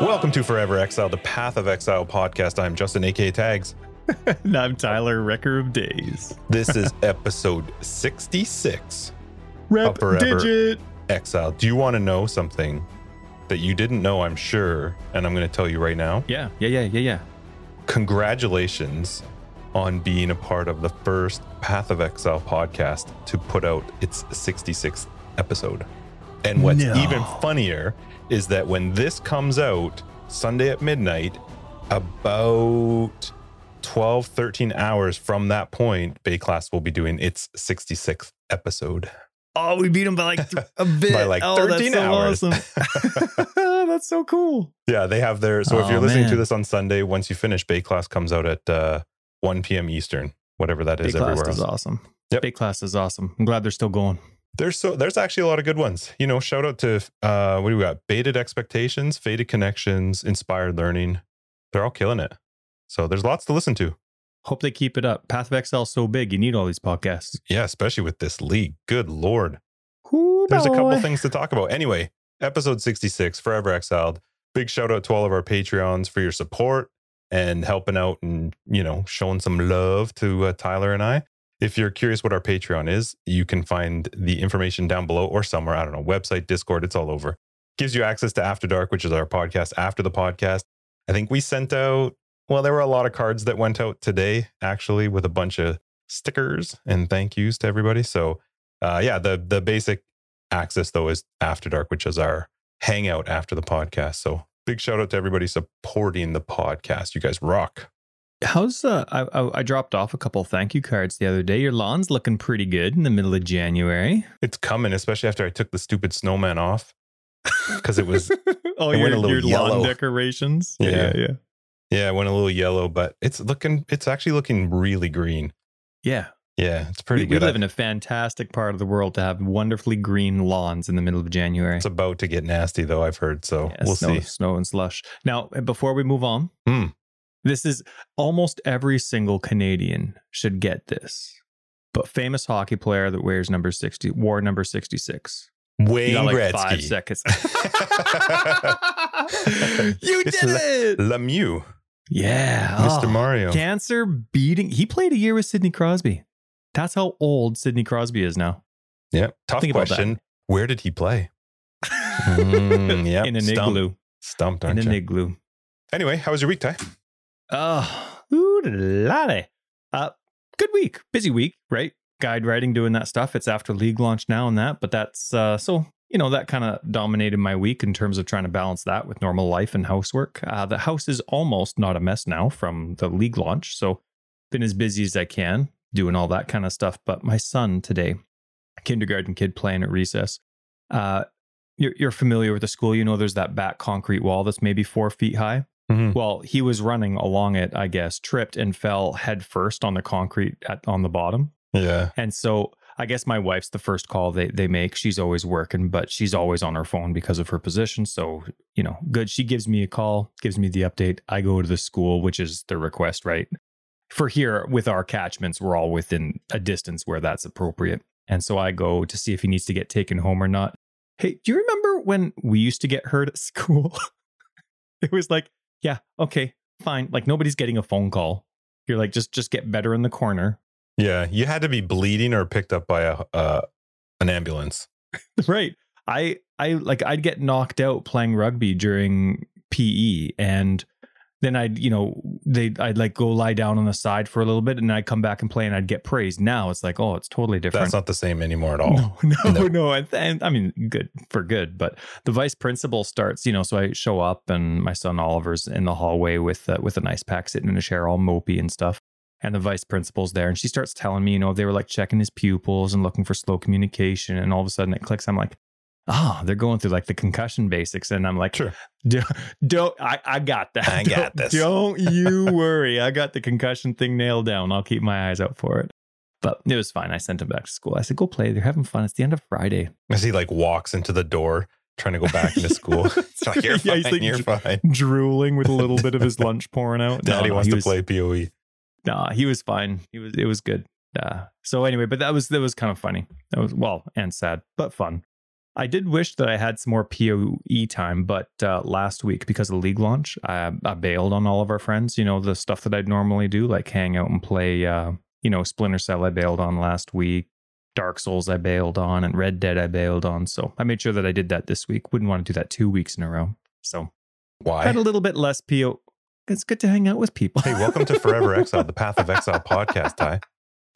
Welcome to Forever Exile, the Path of Exile podcast. I'm Justin, aka Tags. and I'm Tyler, Wrecker of Days. This is episode 66 Rep Forever digit. Exile. Do you want to know something that you didn't know, I'm sure, and I'm going to tell you right now? Yeah, yeah, yeah, yeah, yeah. Congratulations on being a part of the first Path of Exile podcast to put out its 66th episode. And what's No. even funnier is that when this comes out Sunday at midnight, about 12, 13 hours from that point, Baeclast will be doing its 66th episode. Oh, we beat him by like th- a bit. By like oh, 13 that's so hours. Awesome. that's so cool. Yeah, they have their. So if Oh, you're listening to this on Sunday, once you finish, Baeclast comes out at uh, 1 p.m. Eastern, whatever that is Big class everywhere is awesome. Yep. Big class is awesome. I'm glad they're still going. There's so there's actually a lot of good ones. You know, shout out to uh what do we got? Baited expectations, faded connections, inspired learning. They're all killing it. So there's lots to listen to. Hope they keep it up. Path of Excel is so big, you need all these podcasts. Yeah, especially with this league. Good lord. Ooh, There's a couple things to talk about. Anyway, episode 66, Forever Exiled. Big shout out to all of our Patreons for your support and helping out and, you know, showing some love to uh, Tyler and I. If you're curious what our Patreon is, you can find the information down below or somewhere. I don't know, website, Discord, it's all over. Gives you access to After Dark, which is our podcast after the podcast. I think we sent out, well, there were a lot of cards that went out today, actually, with a bunch of stickers and thank yous to everybody. So, uh, yeah, the the basic access though is After Dark, which is our hangout after the podcast. So, big shout out to everybody supporting the podcast. You guys rock. How's uh? I, I I dropped off a couple thank you cards the other day. Your lawn's looking pretty good in the middle of January. It's coming, especially after I took the stupid snowman off because it was oh, it your, went a little your lawn decorations. Yeah. yeah, yeah. yeah, it went a little yellow, but it's looking it's actually looking really green. Yeah. Yeah, it's pretty we, we live in a fantastic part of the world to have wonderfully green lawns in the middle of January. it's about to get nasty though, I've heard. So Yeah, we'll snow, see. snow and slush. Now, before we move on, Hmm. This is almost every single Canadian should get this. But famous hockey player that wears number 60, wore number 66. Wayne You got like Gretzky. five seconds. you did Le- it. Lemieux, Yeah. Mr. Oh, Mario. Cancer beating. He played a year with Sidney Crosby. That's how old Sidney Crosby is now. Yeah, tough Think about that. question. Where did he play? Mm, yep, In an stumped. igloo. Stumped, In aren't an you? igloo. Anyway, how was your week, Ty? Oh, ooh, lolly. Uh, good week, busy week, right? Guide writing, doing that stuff. It's after league launch now and that, but that's uh, so you know that kind of dominated my week in terms of trying to balance that with normal life and housework. Uh, the house is almost not a mess now from the league launch, so been as busy as I can doing all that kind of stuff. But my son today, kindergarten kid playing at recess. Uh, you're, you're familiar with the school, you know. There's that back concrete wall that's maybe four feet high. Mhm. Well, he was running along it, I guess, tripped and fell head first on the concrete at, on the bottom. Yeah. And so I guess my wife's the first call they, they make. She's always working, but she's always on her phone because of her position. So, you know, good. She gives me a call, gives me the update. I go to the school, which is the request, right? For here with our catchments, we're all within a distance where that's appropriate. And so I go to see if he needs to get taken home or not. Hey, do you remember when we used to get hurt at school? it was like, yeah, okay, fine. Like nobody's getting a phone call. You're like, just just get better in the corner. Yeah. You had to be bleeding or picked up by a uh, an ambulance. right i i like i'd get knocked out playing rugby during pe and then i'd you know they i'd like go lie down on the side for a little bit and i'd come back and play and i'd get praised now it's like oh it's totally different That's not the same anymore at all. no, no, No. no. And, and I mean, good for good. But the vice principal starts, you know. So I show up, and my son Oliver's in the hallway with uh, with an ice pack, sitting in a chair, all mopey and stuff. And the vice principal's there, and she starts telling me, you know, they were like checking his pupils and looking for slow communication, and all of a sudden it clicks. I'm like, oh, they're going through like the concussion basics, and I'm like, Sure. don't, don't I, I got that. I got Don't- this. Don't you worry. I got the concussion thing nailed down. I'll keep my eyes out for it. But it was fine. I sent him back to school. I said, go play. They're having fun. It's the end of Friday. As he like walks into the door trying to go back into school. it's like, you're Yeah, fine. he's like you're fine. drooling with a little bit of his lunch pouring out. No, Daddy no, wants he to was, play PoE. Nah, he was fine. He was. It was good. Uh, so anyway, but that was that was kind of funny. That was well and sad, but fun. I did wish that I had some more PoE time, but uh, last week because of the league launch, I, I bailed on all of our friends. You know the stuff that I'd normally do, like hang out and play. Uh, you know, Splinter Cell I bailed on last week. Dark Souls I bailed on and Red Dead I bailed on. So I made sure that I did that this week. Wouldn't want to do that two weeks in a row. So Why? had a little bit less PO. It's good to hang out with people. hey, welcome to Forever Exile, the Path of Exile podcast, Ty.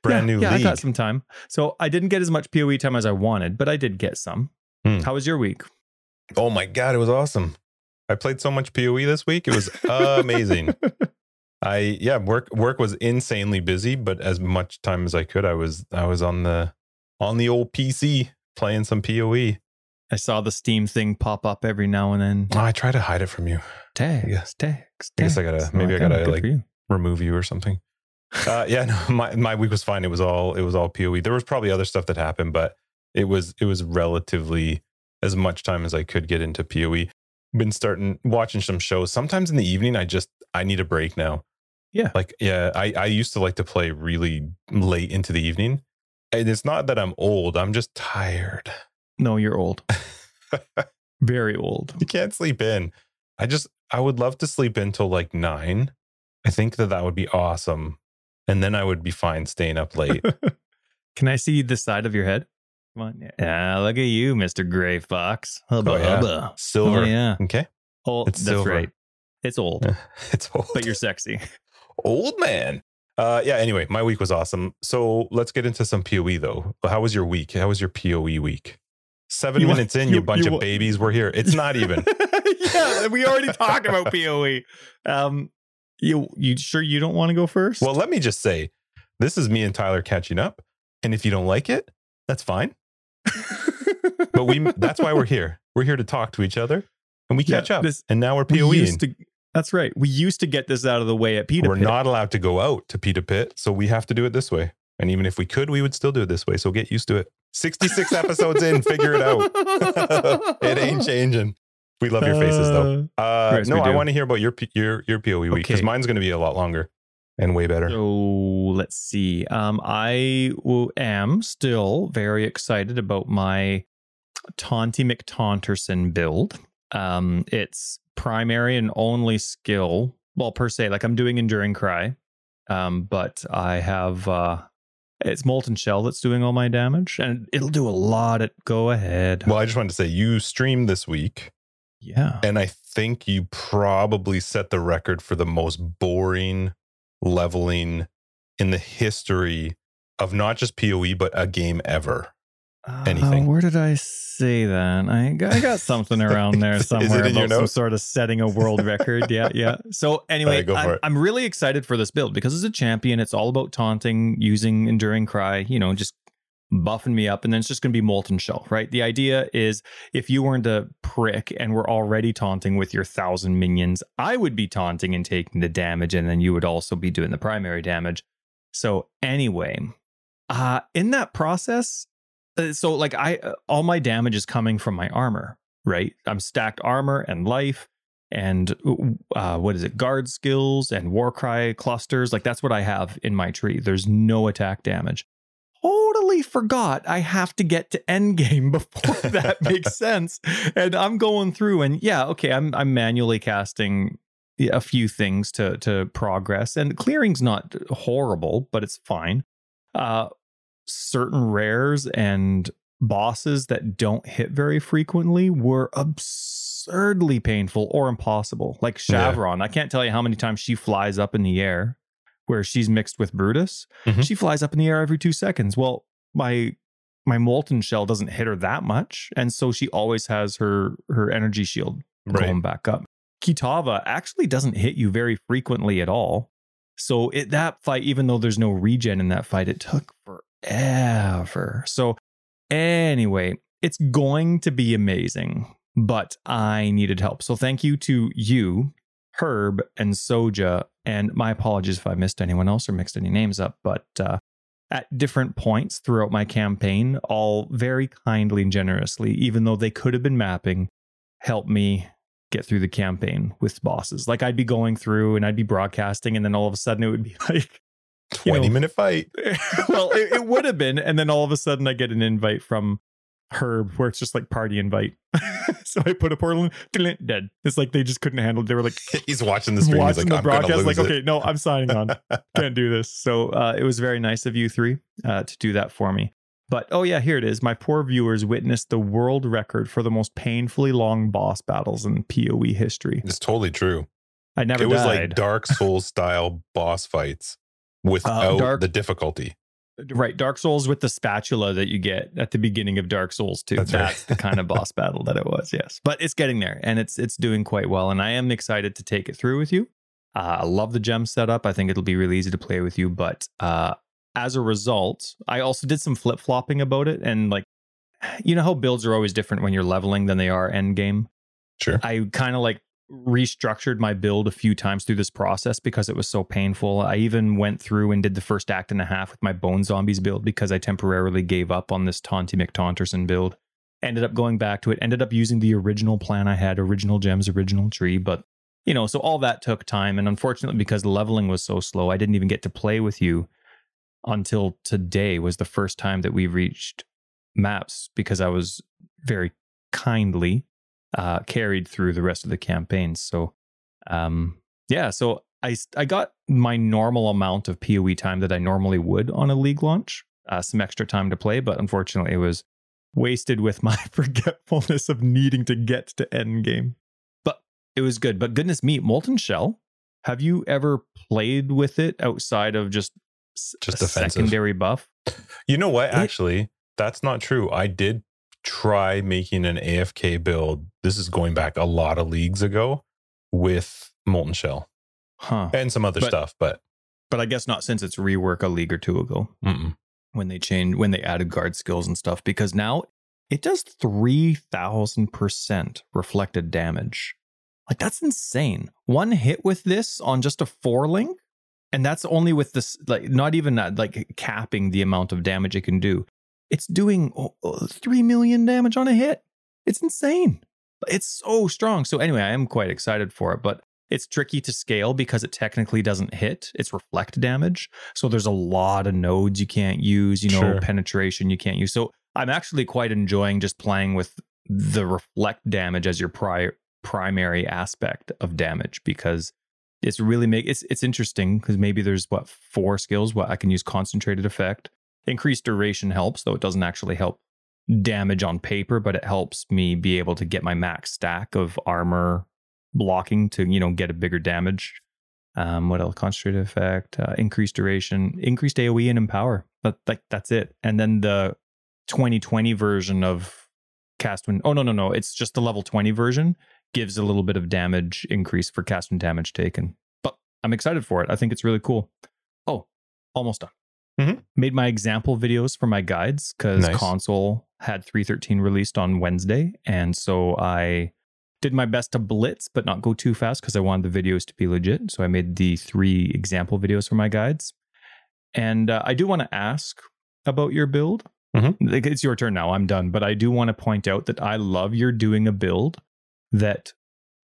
Brand yeah, new yeah, league. I got some time. So I didn't get as much PoE time as I wanted, but I did get some. Hmm. How was your week? Oh my god, it was awesome. I played so much PoE this week. It was amazing. I yeah, work work was insanely busy, but as much time as I could, I was I was on the on the old PC playing some PoE. I saw the Steam thing pop up every now and then. Oh, I try to hide it from you. Tags, Yeah. tags, I guess I gotta- maybe I gotta, like, remove you or something. Uh, yeah, no, my my week was fine. It was all it was all PoE. There was probably other stuff that happened, but it was it was relatively as much time as I could get into PoE. Been starting watching some shows. Sometimes in the evening, I just I need a break now. Yeah. like yeah, I I used to like to play really late into the evening, and it's not that I'm old. I'm just tired. No, you're old. Very old. You can't sleep in. I just I would love to sleep until like nine. I think that that would be awesome, and then I would be fine staying up late. Can I see the side of your head? Come on. Yeah, look at you, Mr. Gray Fox. Hubba, Oh, yeah. hubba. Silver. Oh, yeah. Okay. Oh, It's that's silver. right. It's old, It's old. but you're sexy. old man. Uh yeah, anyway, my week was awesome. So let's get into some PoE though. How was your week? How was your PoE week? Seven You minutes in, you, you- bunch you of babies were here. It's not even. yeah, we already talked about PoE. Um, you you sure you don't want to go first? well, let me just say, this is me and Tyler catching up. And if you don't like it, that's fine. But we that's why we're here. We're here to talk to each other and we Yeah, catch up. this- and now we're we PoEing. to. That's right. We used to get this out of the way at Peter. we're Pit. not allowed to go out to Peter Pit, so we have to do it this way. And even if we could, we would still do it this way. So get used to it. 66 episodes in, figure it out. it ain't changing. We love your faces though. Uh, Yes, no, I want to hear about your your your POE week because Okay. mine's going to be a lot longer and way better. So let's see. Um, I am still very excited about my Taunty McTaunterson build. Um, it's primary and only skill. Well, per se, like I'm doing Enduring Cry, um, but I have uh, it's Molten Shell that's doing all my damage, and it'll do a lot at Go Ahead. Well, I just wanted to say you streamed this week, yeah, and I think you probably set the record for the most boring leveling in the history of not just PoE but a game ever. anything. Uh, where did I say that? I got, I got something around there somewhere about some sort of setting a world record. yeah, yeah. So anyway, for I'm. I'm really excited for this build because as a champion, it's all about taunting, using enduring cry. You know, just buffing me up, and then it's just going to be molten shell, right? The idea is if you weren't a prick and were already taunting with your thousand minions, I would be taunting and taking the damage, and then you would also be doing the primary damage. So anyway, uh, in that process, uh, so like I, uh, all my damage is coming from my armor, right? I'm stacked armor and life, and uh, what is it? Guard skills and Warcry clusters. Like that's what I have in my tree. There's no attack damage. Totally forgot I have to get to endgame before that makes sense. And I'm going through, and yeah, okay, I'm I'm manually casting a few things to to progress, and clearing's not horrible, but it's fine. Uh, certain rares and bosses that don't hit very frequently were absurdly painful or impossible. Like Yeah. Shavronne, I can't tell you how many times she flies up in the air where she's mixed with Brutus. Mhm. She flies up in the air every 2 seconds. Well, my my molten shell doesn't hit her that much, and so she always has her her energy shield Right. going back up. Kitava actually doesn't hit you very frequently at all. So it, that fight, even though there's no regen in that fight, it took forever. So anyway, it's going to be amazing, but I needed help. So thank you to you, Herb, and Soja. And my apologies if I missed anyone else or mixed any names up, but uh, at different points throughout my campaign, all very kindly and generously, even though they could have been mapping, help me get through the campaign with bosses. Like I'd be going through and I'd be broadcasting, and then all of a sudden it would be like, you 20 know- minute fight. well, it, it would have been. And then all of a sudden I get an invite from herb where it's just like party invite. so I put a portal in, dead. It's like they just couldn't handle it. They were like he's watching the stream. watching he's like, the I'm broadcast, lose like, it. okay, no, I'm signing on. Can't do this. So uh, it was very nice of you three uh, to do that for me. But oh yeah, here it is. My poor viewers witnessed the world record for the most painfully long boss battles in PoE history. It's totally true. I never it was died. like Dark Souls style boss fights without Dark- the difficulty. Right, Dark Souls with the spatula that you get at the beginning of Dark Souls 2. That's That's, right. the kind of boss battle that it was, yes. But it's getting there and it's it's doing quite well and I am excited to take it through with you. Uh, I love the gem setup. I think it'll be really easy to play with you, but uh as a result, I also did some flip-flopping about it and like you know how builds are always different when you're leveling than they are end game. Sure. I kind of like restructured my build a few times through this process because it was so painful. I even went through and did the first act and a half with my Bone Zombies build because I temporarily gave up on this Taunty McTaunterson build. Ended up going back to it, ended up using the original plan I had, original gems, original tree, but you know, so all that took time. And unfortunately, because leveling was so slow, I didn't even get to play with you until today was the first time that we reached maps because I was very kindly uh, carried through the rest of the campaign. So, um, yeah, so I I got my normal amount of POE time that I normally would on a league launch, uh, some extra time to play, but unfortunately, it was wasted with my forgetfulness of needing to get to end game. But it was good. But goodness me, Molten Shell. Have you ever played with it outside of just Just a defensive. secondary buff? You know what? It- Actually, that's not true. I did try making an AFK build. This is going back a lot of leagues ago with Molten Shell Huh. and some other But- stuff, but But I guess not since it's rework a league or two ago. mm-mm. when they changed when they added guard skills and stuff because now it does 3000% reflected damage like that's insane one hit with this on just a four link and that's only with this like not even that, like capping the amount of damage it can do it's doing oh, oh, 3 million damage on a hit it's insane it's so strong so anyway i am quite excited for it but it's tricky to scale because it technically doesn't hit it's reflect damage so there's a lot of nodes you can't use, you know, Sure. penetration you can't use. So I'm actually quite enjoying just playing with the reflect damage as your prior primary aspect of damage because it's really make it's it's interesting because maybe there's what four skills what I can use concentrated effect. Increased duration helps, though it doesn't actually help damage on paper, but it helps me be able to get my max stack of armor blocking to, you know, get a bigger damage um, what else? Concentrated effect, uh, increased duration, increased AOE and empower. But like that's it. And then the 2020 version of cast when oh no no no, it's just the level 20 version gives a little bit of damage increase for cast when damage taken. But I'm excited for it. I think it's really cool. Oh, almost done. Mhm. Made my example videos for my guides because Nice. console had 313 released on Wednesday, and so I did my best to blitz but not go too fast because I wanted the videos to be legit. So I made the three example videos for my guides. And uh, I do want to ask about your build. Mhm. It's your turn now. I'm done. But I do want to point out that I love you're doing a build that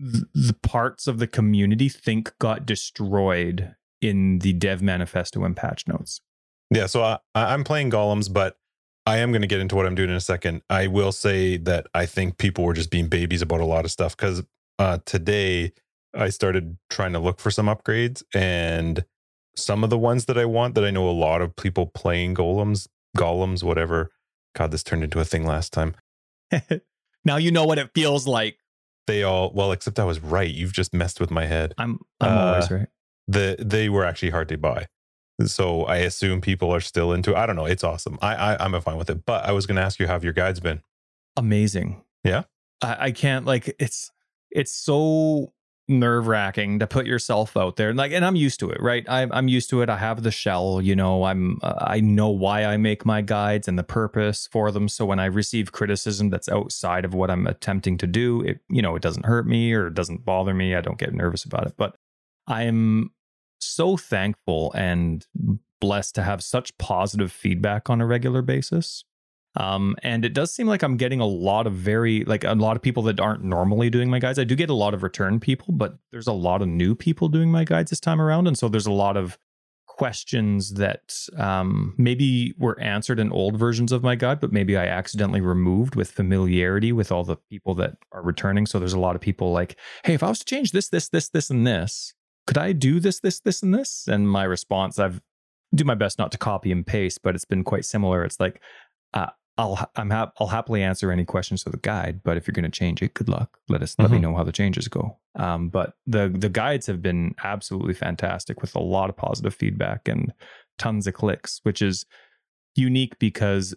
th- the parts of the community think got destroyed in the dev manifesto and patch notes. Yeah, so I, I'm playing golems, but I am going to get into what I'm doing in a second. I will say that I think people were just being babies about a lot of stuff because uh, today I started trying to look for some upgrades, and some of the ones that I want that I know a lot of people playing golems, golems, whatever. God, this turned into a thing last time. now you know what it feels like. They all well, except I was right. You've just messed with my head. I'm I'm Uh, always right. the they were actually hard to buy. So I assume people are still into. I don't know. It's awesome. I, I I'm fine with it. But I was going to ask you how have your guides been. amazing. Yeah? I, I can't like it's it's so nerve wracking to put yourself out there. Like, and I'm used to it, right? I'm I'm used to it. I have the shell. You know, I'm uh, I know why I make my guides and the purpose for them. So when I receive criticism that's outside of what I'm attempting to do, it you know it doesn't hurt me or it doesn't bother me. I don't get nervous about it. But I'm so thankful and blessed to have such positive feedback on a regular basis. Um, and it does seem like I'm getting a lot of very like a lot of people that aren't normally doing my guides. I do get a lot of return people, but there's a lot of new people doing my guides this time around, and so there's a lot of questions that um, maybe were answered in old versions of my guide, but maybe I accidentally removed with familiarity with all the people that are returning. So there's a lot of people like, hey, if I was to change this, this, this, this, and this, could I do this, this, this, and this? And my response, I've do my best not to copy and paste, but it's been quite similar. It's like, uh, I'll I'm hap- I'll happily answer any questions to the guide, but if you're going to change it, good luck. Let us mm-hmm. let me mm-hmm. know how the changes go. Um, but the the guides have been absolutely fantastic with a lot of positive feedback and tons of clicks, which is unique because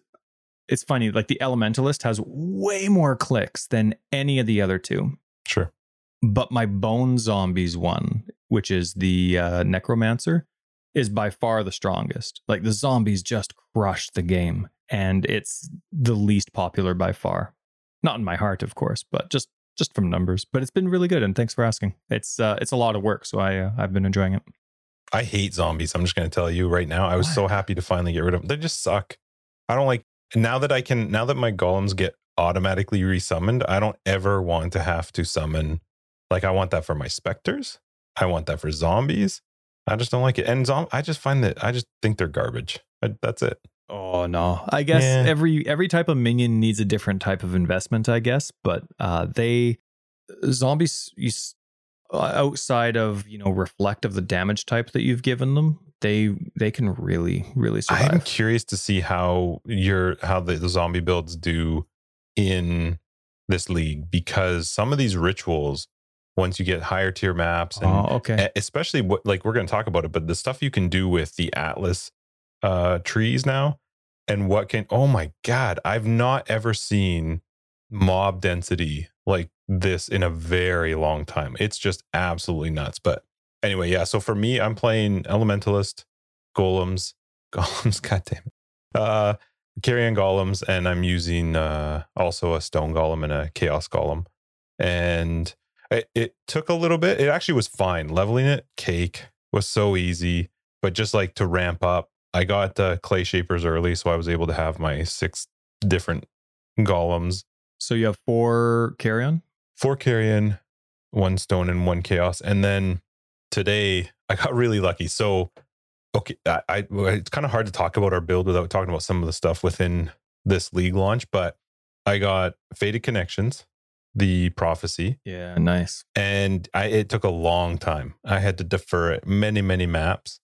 it's funny. Like the Elementalist has way more clicks than any of the other two. Sure. But my Bone Zombies one, which is the uh, Necromancer, is by far the strongest. Like the zombies just crush the game and it's the least popular by far. Not in my heart, of course, but just just from numbers. But it's been really good, and thanks for asking. It's uh, it's a lot of work, so I uh, I've been enjoying it. I hate zombies. I'm just going to tell you right now. I was what? so happy to finally get rid of them. They just suck. I don't like now that I can. Now that my golems get automatically resummoned, I don't ever want to have to summon. Like I want that for my specters. I want that for zombies. I just don't like it. And zom- I just find that I just think they're garbage. I, that's it. Oh no. I guess yeah. every every type of minion needs a different type of investment, I guess, but uh they zombies you, outside of, you know, reflect of the damage type that you've given them, they they can really really survive. I'm curious to see how your how the, the zombie builds do in this league because some of these rituals once you get higher tier maps and oh, okay. especially what like we're going to talk about it but the stuff you can do with the atlas uh, trees now and what can oh my god i've not ever seen mob density like this in a very long time it's just absolutely nuts but anyway yeah so for me i'm playing elementalist golems golems god damn it uh carrion golems and i'm using uh also a stone golem and a chaos golem and it, it took a little bit it actually was fine leveling it cake was so easy but just like to ramp up I got uh, clay shapers early, so I was able to have my six different golems. So you have four carrion, four carrion, one stone, and one chaos. And then today I got really lucky. So okay, I, I it's kind of hard to talk about our build without talking about some of the stuff within this league launch, but I got Fated Connections, the prophecy. Yeah, nice. And I it took a long time. I had to defer it many, many maps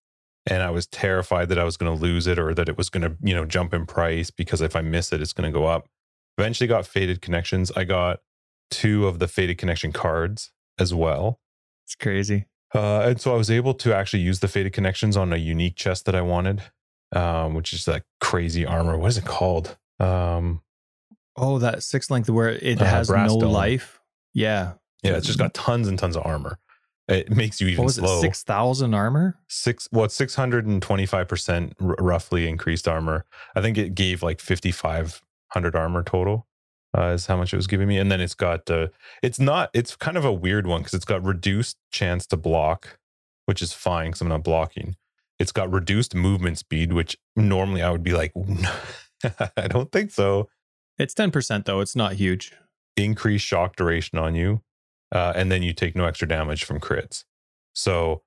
and I was terrified that I was going to lose it or that it was going to, you know, jump in price because if I miss it, it's going to go up. Eventually got Fated Connections. I got two of the Fated Connection cards as well. It's crazy. Uh, and so I was able to actually use the Fated Connections on a unique chest that I wanted, um, which is that crazy armor. What is it called? Um, oh, that six length where it uh, has no dome. life. Yeah. Yeah, it's just got tons and tons of armor. It makes you even what was slow. Six thousand armor. Six. Well, six hundred and twenty-five percent roughly increased armor. I think it gave like fifty-five hundred armor total. Uh, is how much it was giving me, and then it's got. Uh, it's not. It's kind of a weird one because it's got reduced chance to block, which is fine because I'm not blocking. It's got reduced movement speed, which normally I would be like, I don't think so. It's ten percent though. It's not huge. Increased shock duration on you uh, and then you take no extra damage from crits. So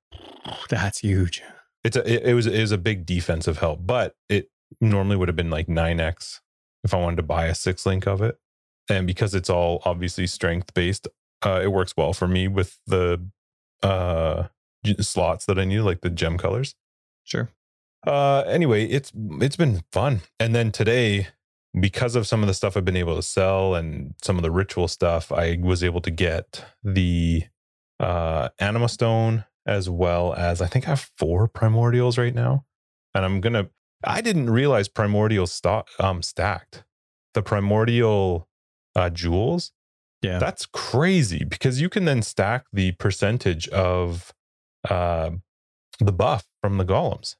that's huge. It's a it, it was it is a big defensive help, but it normally would have been like nine x if I wanted to buy a six link of it, and because it's all obviously strength based, uh, it works well for me with the uh slots that I need, like the gem colors. Sure. Uh, anyway, it's it's been fun, and then today because of some of the stuff I've been able to sell and some of the ritual stuff, I was able to get the uh, Anima Stone as well as I think I have four primordials right now. And I'm gonna. I didn't realize primordials st- um, stacked the primordial uh, jewels. Yeah, that's crazy because you can then stack the percentage of uh, the buff from the golems.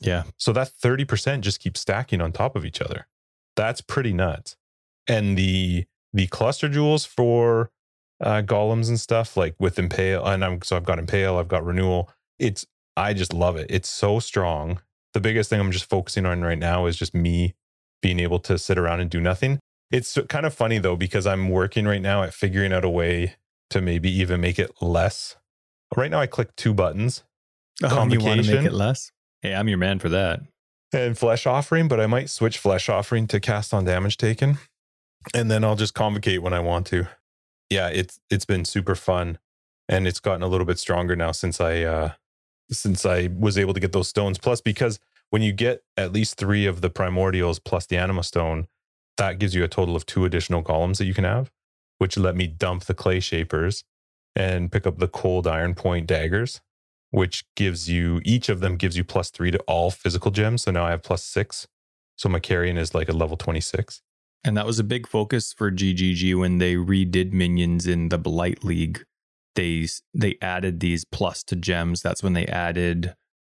Yeah, so that thirty percent just keeps stacking on top of each other that's pretty nuts. And the the cluster jewels for uh, golems and stuff like with impale, and I'm so I've got impale, I've got renewal. It's I just love it. It's so strong. The biggest thing I'm just focusing on right now is just me being able to sit around and do nothing. It's kind of funny though because I'm working right now at figuring out a way to maybe even make it less. Right now, I click two buttons. Oh, you want to make it less? Hey, I'm your man for that. And flesh offering, but I might switch flesh offering to cast on damage taken. And then I'll just convocate when I want to. Yeah, it's it's been super fun. And it's gotten a little bit stronger now since I uh since I was able to get those stones. Plus, because when you get at least three of the primordials plus the anima stone, that gives you a total of two additional columns that you can have, which let me dump the clay shapers and pick up the cold iron point daggers which gives you each of them gives you plus three to all physical gems. So now I have plus six. So my carrion is like a level 26. And that was a big focus for GGG when they redid minions in the Blight League. They they added these plus to gems. That's when they added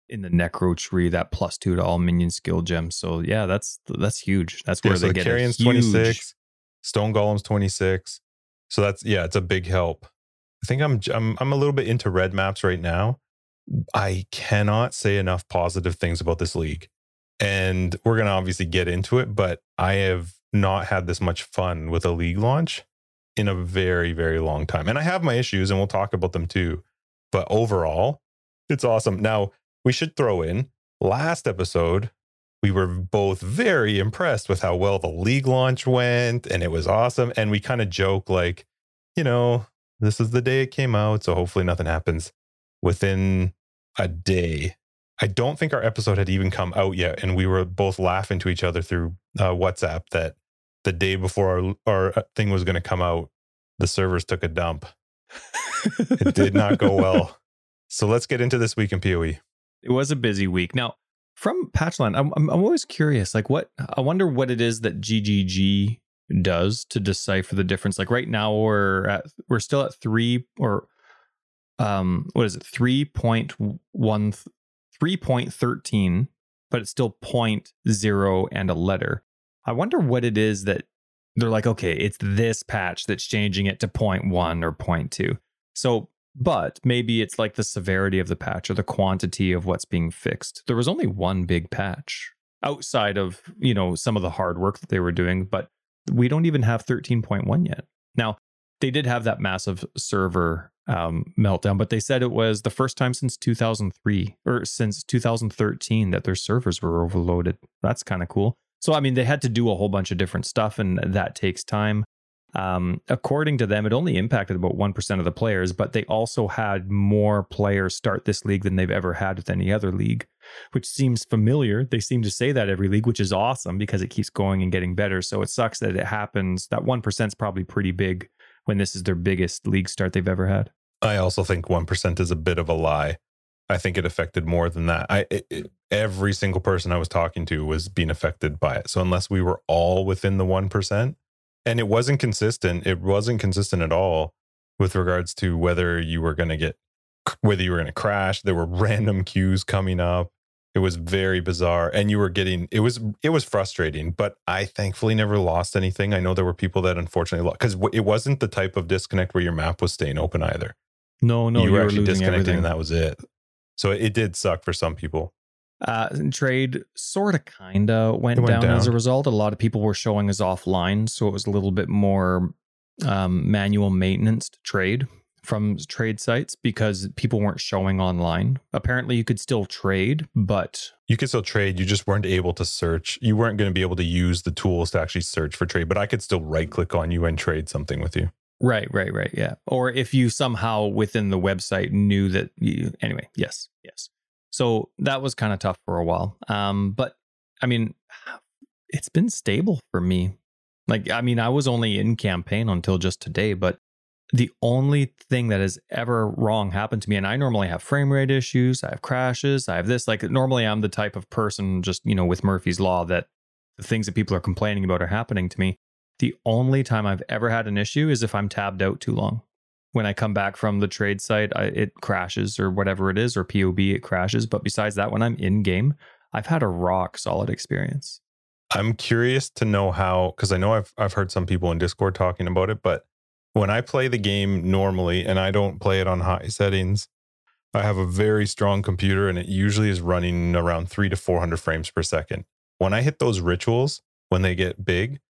in the Necro tree that plus two to all minion skill gems. So yeah, that's that's huge. That's where Yeah, so they the get carrion's huge, 26, stone golem's 26. So that's yeah, it's a big help. I think I'm I'm I'm a little bit into red maps right now. I cannot say enough positive things about this league. And we're going to obviously get into it, but I have not had this much fun with a league launch in a very, very long time. And I have my issues and we'll talk about them too. But overall, it's awesome. Now, we should throw in last episode, we were both very impressed with how well the league launch went and it was awesome. And we kind of joke like, you know, this is the day it came out. So hopefully nothing happens within a day. I don't think our episode had even come out yet, and we were both laughing to each other through uh, WhatsApp that the day before our, our uh, thing was going to come out, the servers took a dump. It did not go well. So let's get into this week in. PoE. It was a busy week. Now, from Patchland, I'm, I'm I'm always curious. Like, what I wonder what it is that GGG does to decipher the difference. Like right now, we're at we're still at three or um what is it three point one three point thirteen, but it's still point zero and a letter. I wonder what it is that they're like. Okay, it's this patch that's changing it to point one or point two. So but maybe it's like the severity of the patch or the quantity of what's being fixed. There was only one big patch outside of, you know, some of the hard work that they were doing, but we don't even have 13.1 yet. Now, they did have that massive server um, meltdown, but they said it was the first time since 2003 or since 2013 that their servers were overloaded. That's kind of cool. So, I mean, they had to do a whole bunch of different stuff, and that takes time. Um, according to them, it only impacted about 1% of the players, but they also had more players start this league than they've ever had with any other league, which seems familiar. They seem to say that every league, which is awesome because it keeps going and getting better. So it sucks that it happens. That 1% is probably pretty big when this is their biggest league start they've ever had. I also think 1% is a bit of a lie. I think it affected more than that. I it, it- every single person I was talking to was being affected by it. So unless we were all within the 1%, and it wasn't consistent, it wasn't consistent at all with regards to whether you were going to get whether you were going to crash. There were random queues coming up. It was very bizarre and you were getting it was it was frustrating, but I thankfully never lost anything. I know there were people that unfortunately lost cuz it wasn't the type of disconnect where your map was staying open either No, no, you you, were actually losing disconnected everything. and that was it. So it did suck for some people. Uh, trade sort of kind of went, went down, as a result. A lot of people were showing us offline, so it was a little bit more um, manual maintenance to trade from trade sites because people weren't showing online. Apparently, you could still trade, but You could still trade, you just weren't able to search. You weren't going to be able to use the tools to actually search for trade, but I could still right click on you and trade something with you. Right, right, right, yeah. Or if you somehow within the website knew that you, anyway, yes, yes. So that was kind of tough for a while. Um, but I mean, it's been stable for me. Like, I mean, I was only in campaign until just today, but the only thing that has ever wrong happened to me, and I normally have frame rate issues, I have crashes, I have this. Like, normally I'm the type of person, just, you know, with Murphy's Law, that the things that people are complaining about are happening to me. The only time I've ever had an issue is if I'm tabbed out too long. When I come back from the trade site, I, it crashes or whatever it is, or POB, it crashes. But besides that, when I'm in game, I've had a rock solid experience. I'm curious to know how because I know I've I've heard some people in Discord talking about it, but when I play the game normally and I don't play it on high settings, I have a very strong computer and it usually is running around 3 to 400 frames per second. When I hit those rituals, when they get big,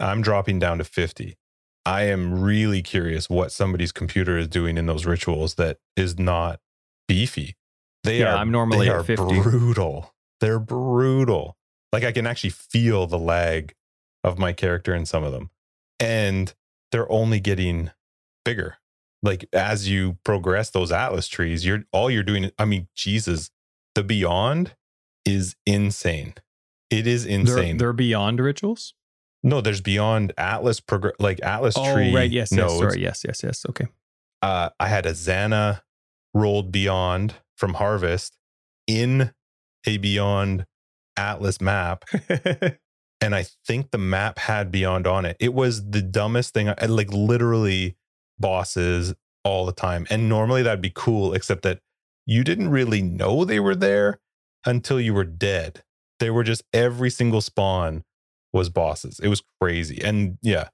I'm dropping down to 50. I am really curious what somebody's computer is doing in those rituals that is not beefy. They Yeah, are I'm normally they at are 50. brutal. They're brutal. Like I can actually feel the lag of my character in some of them. And they're only getting bigger. Like as you progress those atlas trees, you're all you're doing I mean, Jesus, the beyond is insane. It is They're, insane. they're beyond rituals. No, there's beyond atlas progress like atlas Oh, tree. right. Yes. Yes. Sorry. Yes. Yes. Yes. Okay. uh, I had a Zana rolled beyond from Harvest in a Beyond Atlas map. And I think the map had Beyond on it. It was the dumbest thing. I like literally bosses all the time. And normally that'd be cool, except that you didn't really know they were there until you were dead. They were just every single spawn was bosses. It was crazy. And yeah,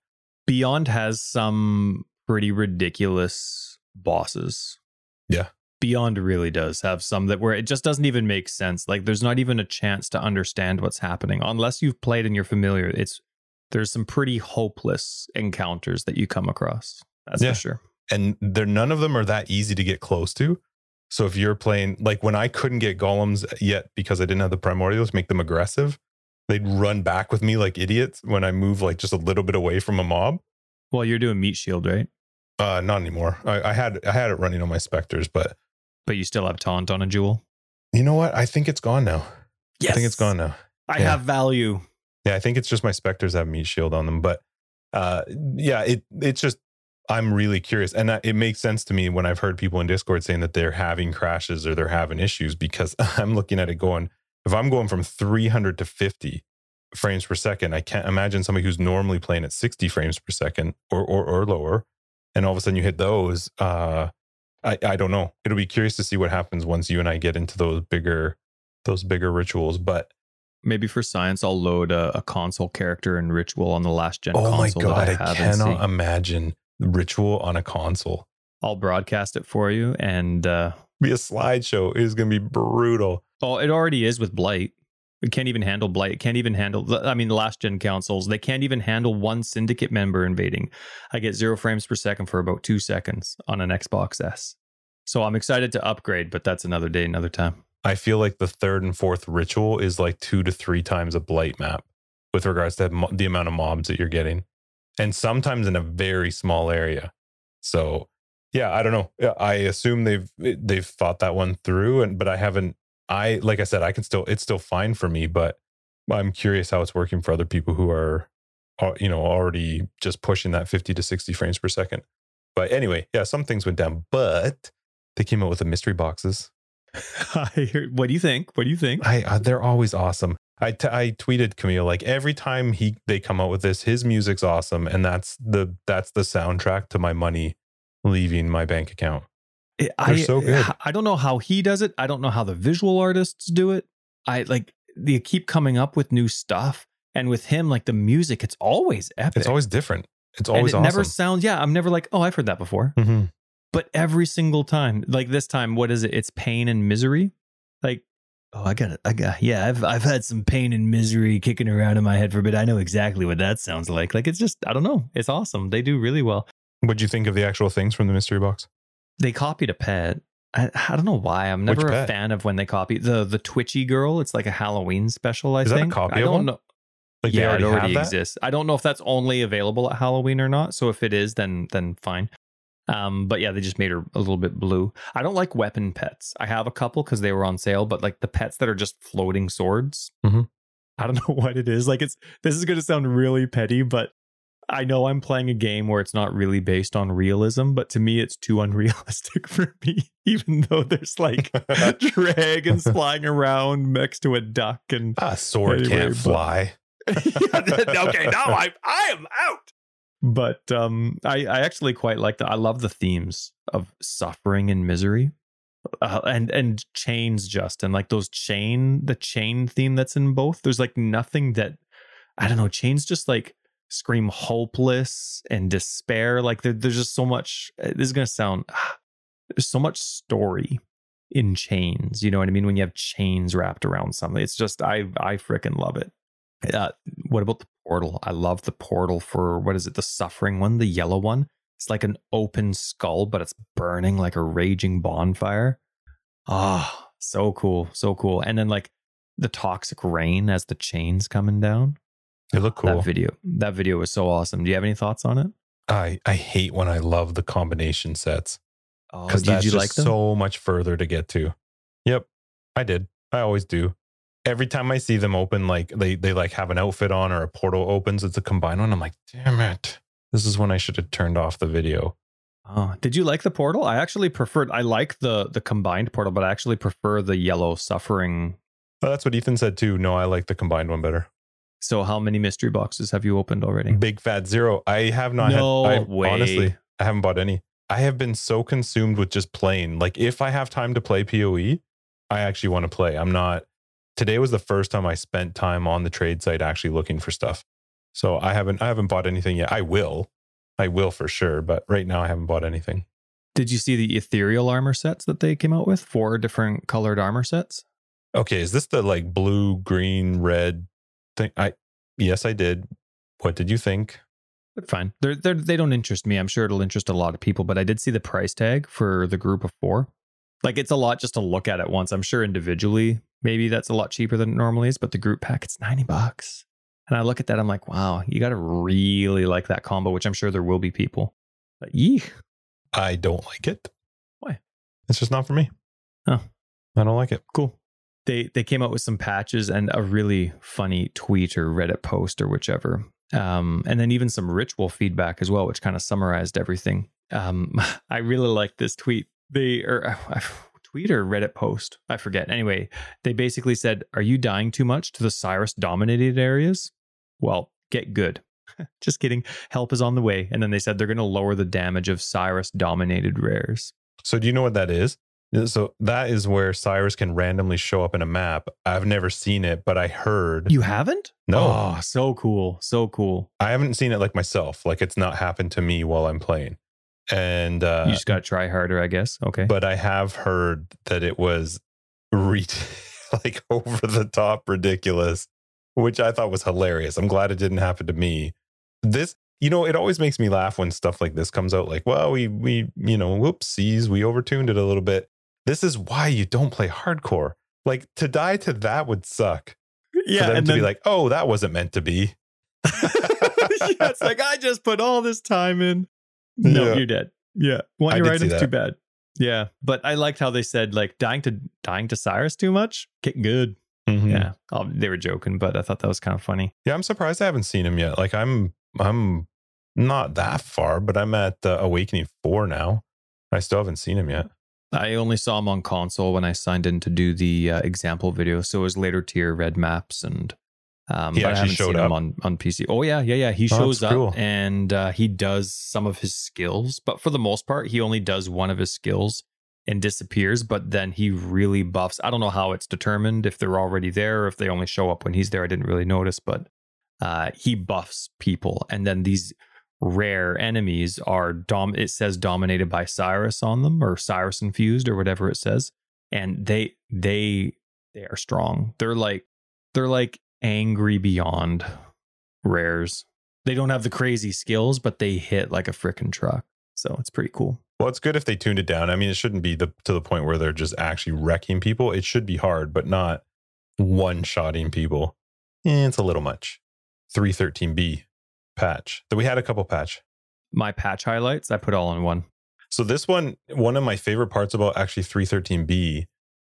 Beyond has some pretty ridiculous bosses. Yeah. Beyond really does have some that where it just doesn't even make sense. Like there's not even a chance to understand what's happening unless you've played and you're familiar. It's there's some pretty hopeless encounters that you come across. That's Yeah. for sure. and they're none of them are that easy to get close to. So if you're playing like when I couldn't get golems yet because I didn't have the primordials make them aggressive, they'd run back with me like idiots when I move like just a little bit away from a mob. Well, you're doing meat shield, right? Uh, not anymore. I, I had I had it running on my specters, but But you still have taunt on a jewel. you know what? I think it's gone now. Yes, I think it's gone now. I Yeah. have value. Yeah, I think it's just my specters have meat shield on them. But uh, yeah, it it's just I'm really curious, and that- it makes sense to me when I've heard people in Discord saying that they're having crashes or they're having issues because I'm looking at it going, if I'm going from 300 to 50 frames per second, I can't imagine somebody who's normally playing at 60 frames per second or or, or lower, and all of a sudden you hit those. Uh, I I don't know. It'll be curious to see what happens once you and I get into those bigger those bigger rituals, but. Maybe for science, I'll load a, a console character and ritual on the last gen Oh console my that god, I I, have and see. cannot imagine ritual on a console. I'll broadcast it for you. And uh, Be a slideshow. It is going to be brutal. oh, it already is with Blight. It can't even handle Blight. It can't even handle. I mean, the last gen consoles they can't even handle one syndicate member invading. I get zero frames per second for about two seconds on an Xbox S. So I'm excited to upgrade, but that's another day, another time. I feel like the third and fourth ritual is like two to three times a blight map with regards to the amount of mobs that you're getting, and sometimes in a very small area. So, yeah, I don't know. Yeah, I assume they've they've thought that one through, and but I haven't. I like I said, I can still it's still fine for me, but I'm curious how it's working for other people who are, are, you know, already just pushing that 50 to 60 frames per second. But anyway, yeah, some things went down, but they came out with the mystery boxes. I hear- what do you think? What do you think? I uh, they're always awesome. I, t- I tweeted Kamil like every time he they come out with this, his music's awesome, and that's the that's the soundtrack to my money leaving my bank account. I, so good. I don't know how he does it. I don't know how the visual artists do it. I like they keep coming up with new stuff, and with him, like the music, it's always epic. It's always different. It's and always it awesome. never sounds. Yeah, I'm never like, oh, I've heard that before. Mhm. But every single time, like this time, what is it? It's pain and misery. Like, oh, I got it. I got yeah. I've I've had some pain and misery kicking around in my head for a bit. I know exactly what that sounds like. Like it's just I don't know. It's awesome. They do really well. What'd you think of the actual things from the mystery box? They copied a pet. I, I don't know why. I'm never a fan of when they copy the the twitchy girl. It's like a Halloween special. I Is that a think. I don't one? know. Like yeah, already, it already exists. I don't know if that's only available at Halloween or not. So if it is, then then fine. Um, but yeah, they just made her a little bit blue. I don't like weapon pets. I have a couple because they were on sale, but like the pets that are just floating swords. Mhm. I don't know what it is. Like it's this is gonna sound really petty, but I know I'm playing a game where it's not really based on realism, but to me it's too unrealistic for me, even though there's like a dragons flying around next to a duck and a sword Anyway, can't but- fly. okay, now I I am out. But um, I I actually quite like that. I love the themes of suffering and misery, uh, and and chains. Justin, like those chain, the chain theme that's in both. There's like nothing that I don't know. Chains just like scream hopeless and despair. Like there, there's just so much. uh, This is gonna sound. There's so much story in chains. You know what I mean? When you have chains wrapped around something, it's just I I freaking love it. Uh, what about the portal? I love the portal for what is it? The suffering one, the yellow one. It's like an open skull, but it's burning like a raging bonfire. Ah, So cool. So cool. And then like the toxic rain as the chains coming down. They look cool. That video. That video was so awesome. Do you have any thoughts on it? I I hate when I love the combination sets Oh, because did that's you just like them? so much further to get to. Yep, I did. I always do. Every time I see them open, like they they like have an outfit on or a portal opens, it's a combined one. I'm like, damn it! This is when I should have turned off the video. Oh, did you like the portal? I actually preferred. I like the the combined portal, but I actually prefer the yellow suffering. But that's what Ethan said too. No, I like the combined one better. So, how many mystery boxes have you opened already? Big Fat Zero. I have not No had. I, way. Honestly, I haven't bought any. I have been so consumed with just playing. Like if I have time to play PoE, I actually want to play. I'm not. Today was the first time I spent time on the trade site actually looking for stuff. So I haven't. I haven't bought anything yet. I will. I will for sure. But right now I haven't bought anything. Did you see the ethereal armor sets that they came out with? Four different colored armor sets. Okay, is this the like blue, green, red thing? I yes, I did. What did you think? They're fine. They're, they're they don't interest me. I'm sure it'll interest a lot of people, but I did see the price tag for the group of four. Like it's a lot just to look at it once. I'm sure individually, maybe that's a lot cheaper than it normally is, but the group pack it's 90 bucks. And I look at that, I'm like, wow, you gotta really like that combo, which I'm sure there will be people. But yee. I don't like it. Why? It's just not for me. Oh. I don't like it. Cool. They they came out with some patches and a really funny tweet or Reddit post or whichever. Um, and then even some ritual feedback as well, which kind of summarized everything. Um, I really like this tweet. They or uh, tweet or Reddit post, I forget. Anyway, they basically said, "Are you dying too much to the Sirus dominated areas? Well, get good." Just kidding. Help is on the way. And then they said they're going to lower the damage of Sirus dominated rares. So do you know what that is? So that is where Sirus can randomly show up in a map. I've never seen it, but I heard. You haven't? No. Oh, so cool. So cool. I haven't seen it like myself. Like it's not happened to me while I'm playing. And uh you just got to try harder, I guess. Okay. but I have heard that it was re- like over the top ridiculous, which I thought was hilarious. I'm glad it didn't happen to me. This, you know, it always makes me laugh when stuff like this comes out. Like, well, we we you know, whoopsies, we overtuned it a little bit. This is why you don't play hardcore. Like to die to that would suck. yeah, and to then, be like, oh, that wasn't meant to be. yeah, it's like I just put all this time in. No, Yeah. you're dead. Yeah, one I your item's too bad. Yeah, but I liked how they said like dying to dying to Sirus too much. Get good. Mhm. Yeah, um, they were joking, but I thought that was kind of funny. Yeah, I'm surprised I haven't seen him yet. Like I'm I'm not that far, but I'm at uh, Awakening 4 now. I still haven't seen him yet. I only saw him on console when I signed in to do the uh, example video. So it was later tier red maps and um, He but I actually haven't showed seen him on on PC. Oh yeah, yeah, yeah. He Oh, shows up cool. and uh, he does some of his skills, but for the most part, he only does one of his skills and disappears. But then he really buffs. I don't know how it's determined if they're already there or if they only show up when he's there. I didn't really notice, but uh, he buffs people, and then these rare enemies are dom it says dominated by Sirus on them or Sirus infused or whatever it says and they they they are strong they're like they're like angry beyond rares they don't have the crazy skills but they hit like a freaking truck so it's pretty cool Well, it's good if they tuned it down. I mean, it shouldn't be the to the point where they're just actually wrecking people. It should be hard, but not one shotting people. Eh, it's a little much. 313B patch. That we had a couple patch. my patch highlights I put all in one So this one, one of my favorite parts about actually 313B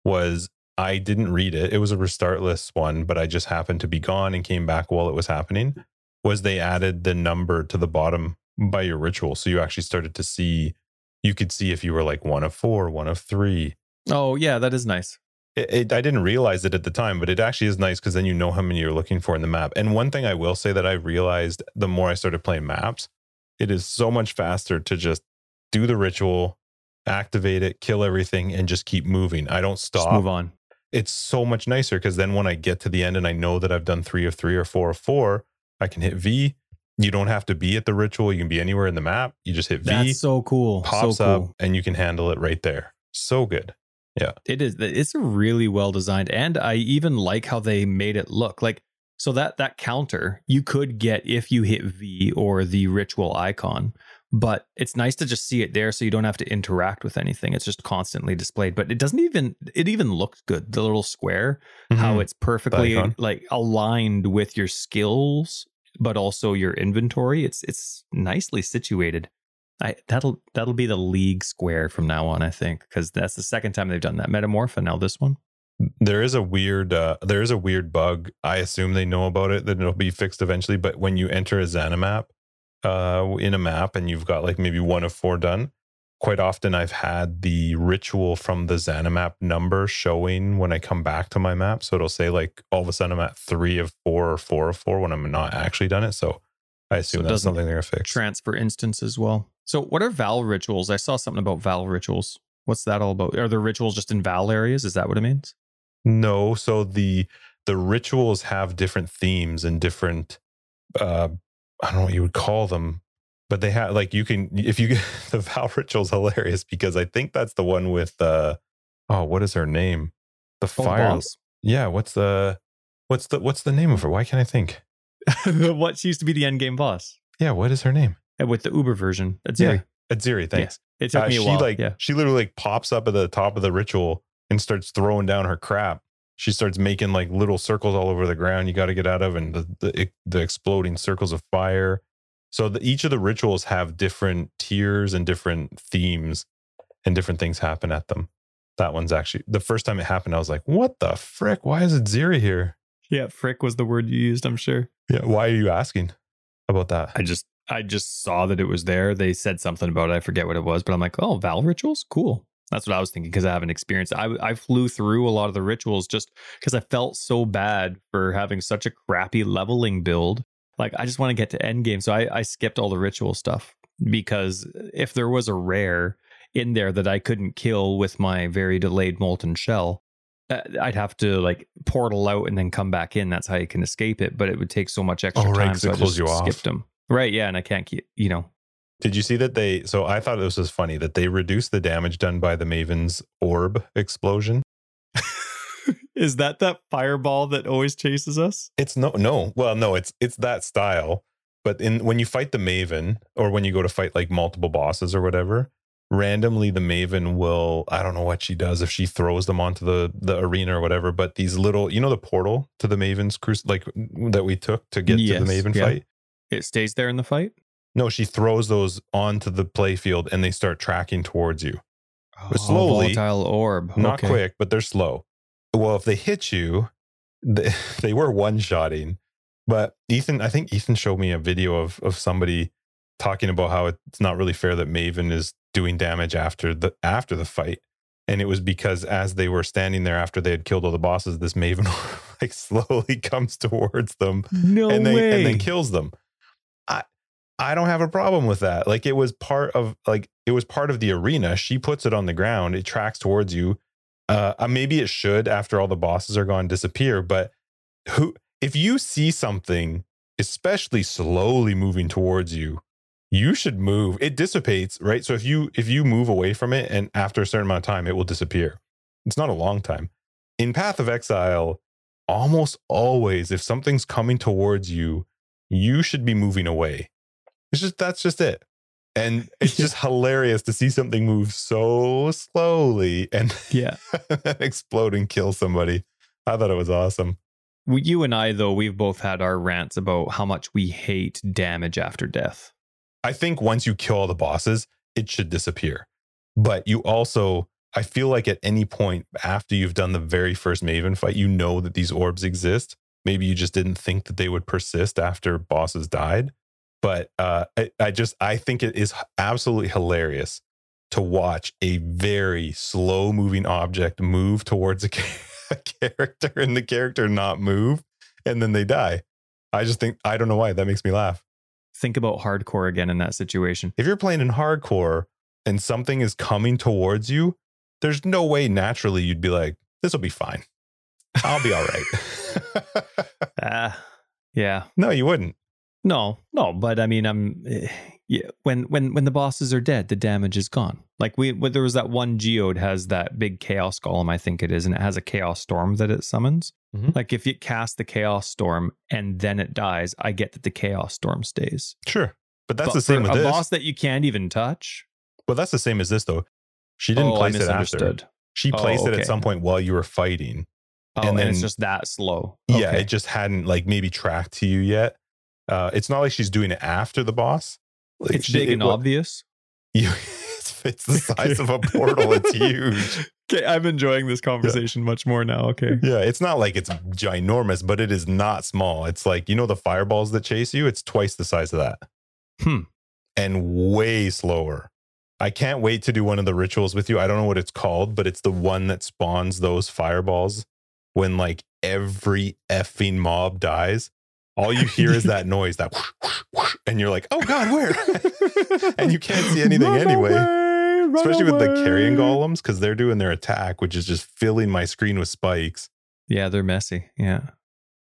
was I didn't read it. It was a restartless one, but I just happened to be gone and came back while it was happening. Was they added the number to the bottom by your ritual. So you actually started to see you could see if you were like one of four, one of three. oh yeah that is nice It, it, I didn't realize it at the time, but it actually is nice because then you know how many you're looking for in the map. And one thing I will say that I realized the more I started playing maps, it is so much faster to just do the ritual, activate it, kill everything, and just keep moving. I don't just stop. move on It's so much nicer because then when I get to the end and I know that I've done three of three or four of four, I can hit V. You don't have to be at the ritual. You can be anywhere in the map. You just hit V, that's so cool pops so cool up, and you can handle it right there. So good. It is. It's really well designed, and I even like how they made it look like. So that that counter you could get if you hit V or the ritual icon, but it's nice to just see it there so you don't have to interact with anything. It's just constantly displayed. But it doesn't even it even looks good. The little square, how Mhm. it's perfectly like aligned with your skills, but also your inventory. It's it's nicely situated. I that'll that'll be the league square from now on, I think, because that's the second time they've done that. Metamorph and now this one. there is a weird uh there is a weird bug i assume they know about it that it'll be fixed eventually but when you enter a Zana map uh in a map and you've got like maybe one of four done quite often i've had the ritual from the Zana map number showing when i come back to my map so it'll say like all of a sudden i'm at three of four or four of four when i'm not actually done it so i assume it that's something they're gonna fix transfer instance as well. So, what are Vaal rituals? I saw something about Vaal rituals. What's that all about? Are there rituals just in Vaal areas? Is that what it means? No, so the the rituals have different themes and different uh I don't know what you would call them, but they have like you can if you get the Vaal ritual's hilarious because I think that's the one with uh oh what is her name? The fire boss. Yeah, what's the what's the what's the name of her? Why can't I think? what she used to be the end game boss Yeah, what is her name? With the Uber version. That's Yeah, Ziri. Atziri, thanks. It took Uh, me a she while. like yeah. she literally like pops up at the top of the ritual and starts throwing down her crap. She starts making like little circles all over the ground. You got to get out of, and the, the the exploding circles of fire. So the, each of the rituals have different tiers and different themes, and different things happen at them. That one's actually the first time it happened. I was like, "What the frick? Why is it Ziri here?" Yeah, frick was the word you used, I'm sure. Yeah, why are you asking about that? I just I just saw that it was there. They said something about it. I forget what it was, but I'm like, oh, Vaal rituals? Cool. That's what I was thinking because I haven't experienced. I, I flew through a lot of the rituals just because I felt so bad for having such a crappy leveling build. Like, I just want to get to end game, So I, I skipped all the ritual stuff because if there was a rare in there that I couldn't kill with my very delayed molten shell, uh, I'd have to like portal out and then come back in. That's how you can escape it. But it would take so much extra Oh, right, time. So I just you off. skipped them. Right. Yeah. And I can't keep, you know, Did you see that they? So I thought this was funny that they reduced the damage done by the Maven's orb explosion. Is that that fireball that always chases us? It's no, no. Well, no, it's it's that style. But in when you fight the Maven, or when you go to fight like multiple bosses or whatever, randomly the Maven will. I don't know what she does if she throws them onto the the arena or whatever. But these little, you know, the portal to the Maven's cruise, like that we took to get Yes, to the Maven yeah. fight. It stays there in the fight. No, she throws those onto the playfield and they start tracking towards you. Oh, slowly. volatile orb. Not Okay. quick, but they're slow. Well, if they hit you, they, they were one shotting. But Ethan, I think Ethan showed me a video of of somebody talking about how it's not really fair that Maven is doing damage after the after the fight. And it was because as they were standing there after they had killed all the bosses, this Maven like slowly comes towards them No and then way. and then kills them. I don't have a problem with that. Like it was part of like it was part of the arena. She puts it on the ground. It tracks towards you. Uh, uh, maybe it should after all the bosses are gone disappear. But who if you see something, especially slowly moving towards you, you should move. It dissipates, right? So if you if you move away from it, and after a certain amount of time, it will disappear. It's not a long time. In Path of Exile, almost always, if something's coming towards you, you should be moving away. It's just that's just it. And it's just hilarious to see something move so slowly and yeah. explode and kill somebody. I thought it was awesome. We- You and I, though, we've both had our rants about how much we hate damage after death. I think once you kill all the bosses, it should disappear. But you also, I feel like at any point after you've done the very first Maven fight, you know that these orbs exist. Maybe you just didn't think that they would persist after bosses died. But uh, I, I just, I think it is absolutely hilarious to watch a very slow moving object move towards a, a character and the character not move and then they die. I just think, I don't know why. That makes me laugh Think about hardcore again in that situation. if you're playing in hardcore and something is coming towards you, there's no way naturally you'd be like, this will be fine. I'll be all right. Ah, yeah. no, you wouldn't. No, no, but I mean, I'm eh, yeah. When when when the bosses are dead, the damage is gone. Like we, when there was that one geode has that big chaos golem, I think it is, and it has a chaos storm that it summons. Mhm. Like if you cast the chaos storm and then it dies, I get that the chaos storm stays. Sure. But that's But the same with a this. boss that you can't even touch. Well, that's the same as this though. She didn't oh, place it after. She Oh, placed it at some point while you were fighting. Oh, And and, it's just that slow. Yeah, it just hadn't like maybe tracked to you yet. Uh, it's not like she's doing it after the boss. Like, it's she- big it and wa- obvious. You, it's, it's the size of a portal. It's huge. Okay, I'm enjoying this conversation much more now. Okay. Yeah, it's not like it's ginormous, but it is not small. It's like you know the fireballs that chase you. It's twice the size of that. Hmm. and way slower. I can't wait to do one of the rituals with you. I don't know what it's called, but it's the one that spawns those fireballs when like every effing mob dies. All you hear is that noise, that whoosh, whoosh, whoosh, and you're like, oh God, where? and you can't see anything Run anyway. away, Especially with the carrion away. golems, because they're doing their attack, which is just filling my screen with spikes. Yeah, they're messy. Yeah.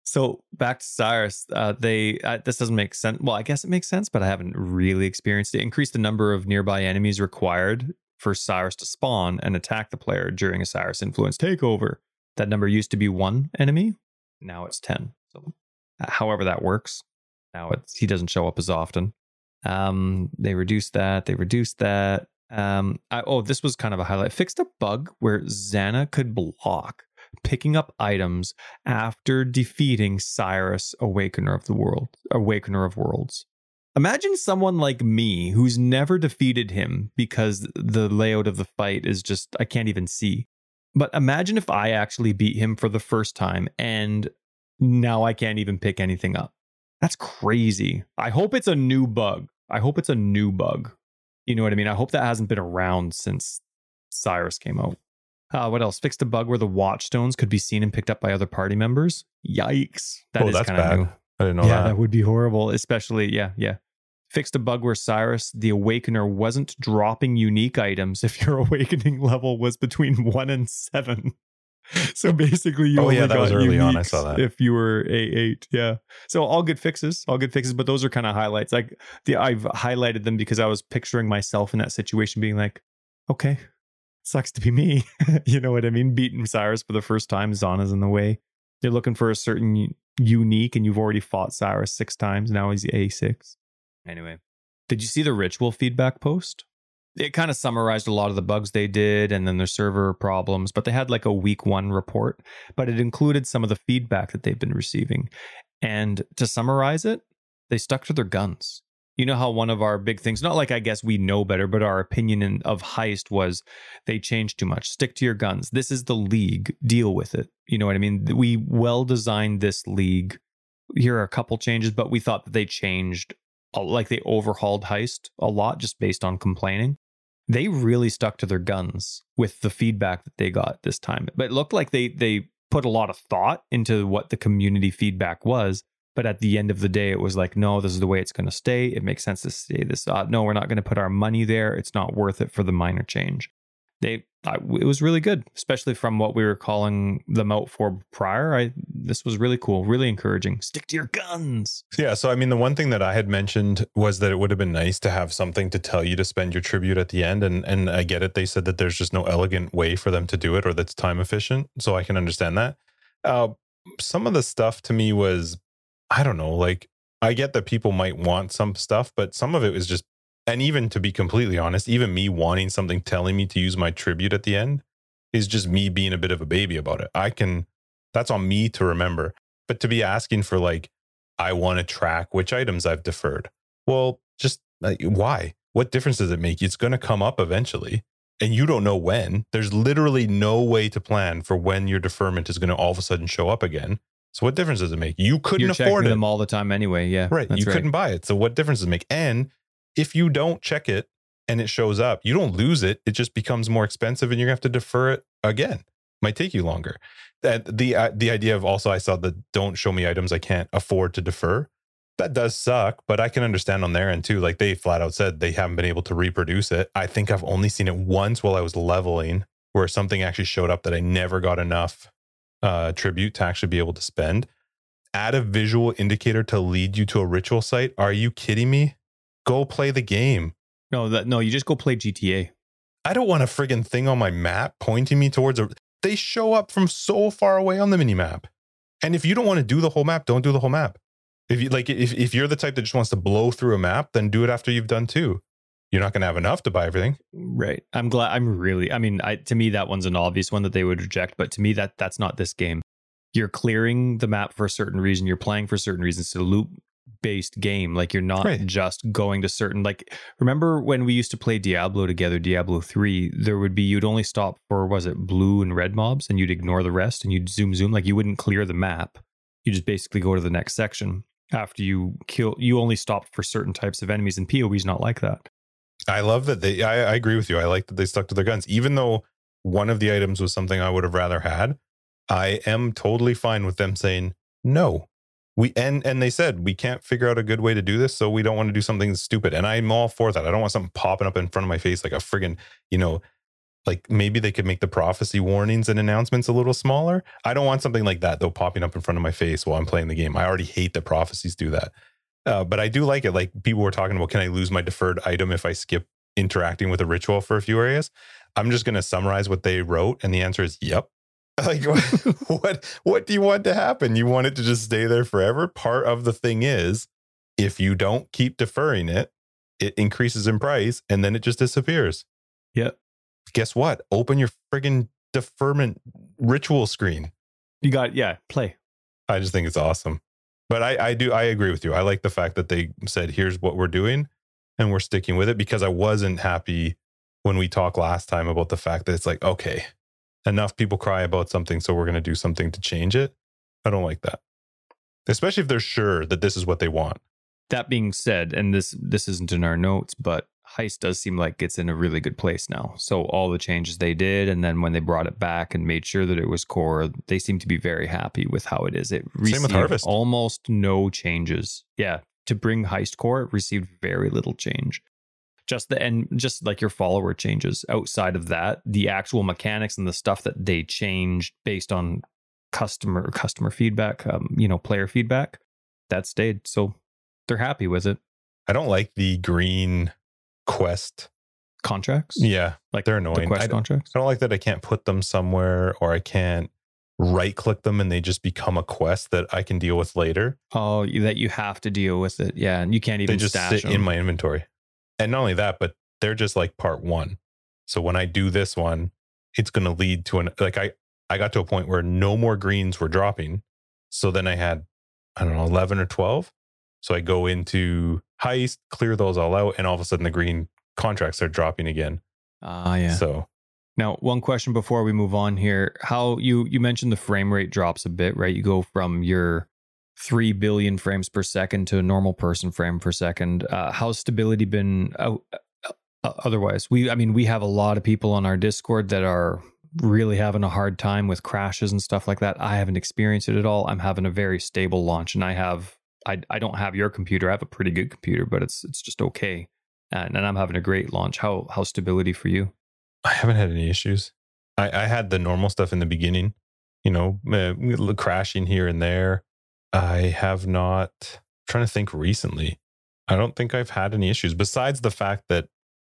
So back to Sirus, uh, they uh, this doesn't make sense. Well, I guess it makes sense, but I haven't really experienced it. Increase the number of nearby enemies required for Sirus to spawn and attack the player during a Sirus influence takeover. That number used to be one enemy, now it's ten. However that works, now it's he doesn't show up as often. Um, they reduced that. They reduced that. Um, I, oh, this was kind of a highlight. Fixed a bug where Zana could block picking up items after defeating Sirus, Awakener of the World, Awakener of Worlds. Imagine someone like me who's never defeated him because the layout of the fight is just I can't even see. But imagine if I actually beat him for the first time and now I can't even pick anything up. That's crazy. I hope it's a new bug. I hope it's a new bug. You know what I mean? I hope that hasn't been around since Sirus came out. Uh, what else? Fixed a bug where the watchstones could be seen and picked up by other party members. Yikes. That oh, is kind of bad. new. I didn't know yeah, that. that would be horrible. Especially, yeah, yeah. Fixed a bug where Sirus, the Awakener, wasn't dropping unique items if your awakening level was between one and seven. So basically, you Oh, only yeah, that was early on. I saw that. If you were a eight, yeah. So all good fixes, all good fixes. But those are kind of highlights. Like the I've highlighted them because I was picturing myself in that situation, being like, okay, sucks to be me. you know what I mean? Beating Sirus for the first time, Zana's in the way. You're looking for a certain unique, and you've already fought Sirus six times. Now he's A6. Anyway, did you see the ritual feedback post? It kind of summarized a lot of the bugs they did and then their server problems, but they had like a week one report, but it included some of the feedback that they've been receiving. And to summarize it, they stuck to their guns. You know how one of our big things, not like I guess we know better, but our opinion in, of Heist was they changed too much. Stick to your guns. This is the league. Deal with it. You know what I mean? We well designed this league. Here are a couple changes, but we thought that they changed, like they overhauled Heist a lot just based on complaining. They really stuck to their guns with the feedback that they got this time. But it looked like they they put a lot of thought into what the community feedback was. But at the end of the day, it was like, no, this is the way it's going to stay. It makes sense to stay this. Uh, no, we're not going to put our money there. It's not worth it for the minor change. They, I, it was really good, especially from what we were calling them out for prior. I, this was really cool, really encouraging. Stick to your guns. Yeah. So, I mean, the one thing that I had mentioned was that it would have been nice to have something to tell you to spend your tribute at the end. And, and I get it. They said that there's just no elegant way for them to do it or that's time efficient. So I can understand that. Uh, some of the stuff to me was, I don't know, like I get that people might want some stuff, but some of it was just, and even to be completely honest, even me wanting something telling me to use my tribute at the end is just me being a bit of a baby about it. I can, that's on me to remember. But to be asking for like, I want to track which items I've deferred. Well, just like, why? What difference does it make? It's going to come up eventually. And you don't know when. There's literally no way to plan for when your deferment is going to all of a sudden show up again. So what difference does it make? You couldn't You're afford it. them all the time anyway. Yeah, Right. You couldn't buy it. So what difference does it make? And if you don't check it and it shows up, you don't lose it. It just becomes more expensive and you're gonna have to defer it again. Might take you longer. That the uh, the idea of also I saw the don't show me items I can't afford to defer. That does suck, but I can understand on their end too. Like they flat out said they haven't been able to reproduce it. I think I've only seen it once while I was leveling, where something actually showed up that I never got enough uh, tribute to actually be able to spend. add a visual indicator to lead you to a ritual site. Are you kidding me? Go play the game. No, that no, you just go play GTA. I don't want a friggin' thing on my map pointing me towards a. They show up from so far away on the mini map. And if you don't want to do the whole map, don't do the whole map. If you like, if, if you're the type that just wants to blow through a map, then do it after you've done two. You're not going to have enough to buy everything. Right. I'm glad. I'm really. I mean, I, to me, that one's an obvious one that they would reject. But to me, that that's not this game. You're clearing the map for a certain reason. You're playing for certain reasons. to loop based game. Like you're not Right. just going to certain. Like remember when we used to play Diablo together, Diablo three. There would be you'd only stop for was it blue and red mobs, and you'd ignore the rest, and you'd zoom zoom. Like you wouldn't clear the map. You just basically go to the next section after you kill. You only stopped for certain types of enemies, and PoE's not like that. I love that they, I, I agree with you. I like that they stuck to their guns, even though one of the items was something I would have rather had. I am totally fine with them saying no. We and and they said we can't figure out a good way to do this, so we don't want to do something stupid. And I'm all for that. I don't want something popping up in front of my face like a friggin', you know, like maybe they could make the prophecy warnings and announcements a little smaller. I don't want something like that though popping up in front of my face while I'm playing the game. I already hate that prophecies do that. Uh, but I do like it. Like people were talking about, can I lose my deferred item if I skip interacting with a ritual for a few areas? I'm just going to summarize what they wrote, and the answer is yep. Like what? What do you want to happen? You want it to just stay there forever? Part of the thing is, if you don't keep deferring it, it increases in price, and then it just disappears. Yep. Guess what? Open your friggin' deferment ritual screen. You got yeah. Play. I just think it's awesome. But I, I do I agree with you. I like the fact that they said, here's what we're doing, and we're sticking with it because I wasn't happy when we talked last time about the fact that it's like, okay, enough people cry about something, so we're gonna do something to change it. I don't like that. Especially if they're sure that this is what they want. That being said, and this this isn't in our notes, but Heist does seem like it's in a really good place now. So all the changes they did, and then when they brought it back and made sure that it was core, they seem to be very happy with how it is. It received with Harvest. almost no changes. Yeah, to bring Heist core, it received very little change. Just the and just like your follower changes. Outside of that, the actual mechanics and the stuff that they changed based on customer customer feedback, um, you know, player feedback, that stayed. So they're happy with it. I don't like the green quest. Contracts, Yeah, like they're the annoying. I quest don't, contracts. I don't like that I can't put them somewhere or I can't right click them and they just become a quest that I can deal with later. Oh, that you have to deal with it. Yeah, and you can't even they just sit in my inventory. And not only that, but they're just like part one. So when I do this one, it's going to lead to an like I I got to a point where no more greens were dropping. So then I had I don't know 11 or 12. So I go into heist, clear those all out and all of a sudden the green contracts are dropping again. Ah, yeah. So Now, one question before we move on here: How you you mentioned the frame rate drops a bit, right? You go from your three billion frames per second to a normal person frame per second. Uh, how's stability been? Uh, uh, otherwise, we I mean, we have a lot of people on our Discord that are really having a hard time with crashes and stuff like that. I haven't experienced it at all. I'm having a very stable launch, and I have I I don't have your computer. I have a pretty good computer, but it's it's just okay. And, and I'm having a great launch. How how stability for you? I haven't had any issues. I, I had the normal stuff in the beginning, you know, uh, crashing here and there. I have not I'm trying to think recently. I don't think I've had any issues besides the fact that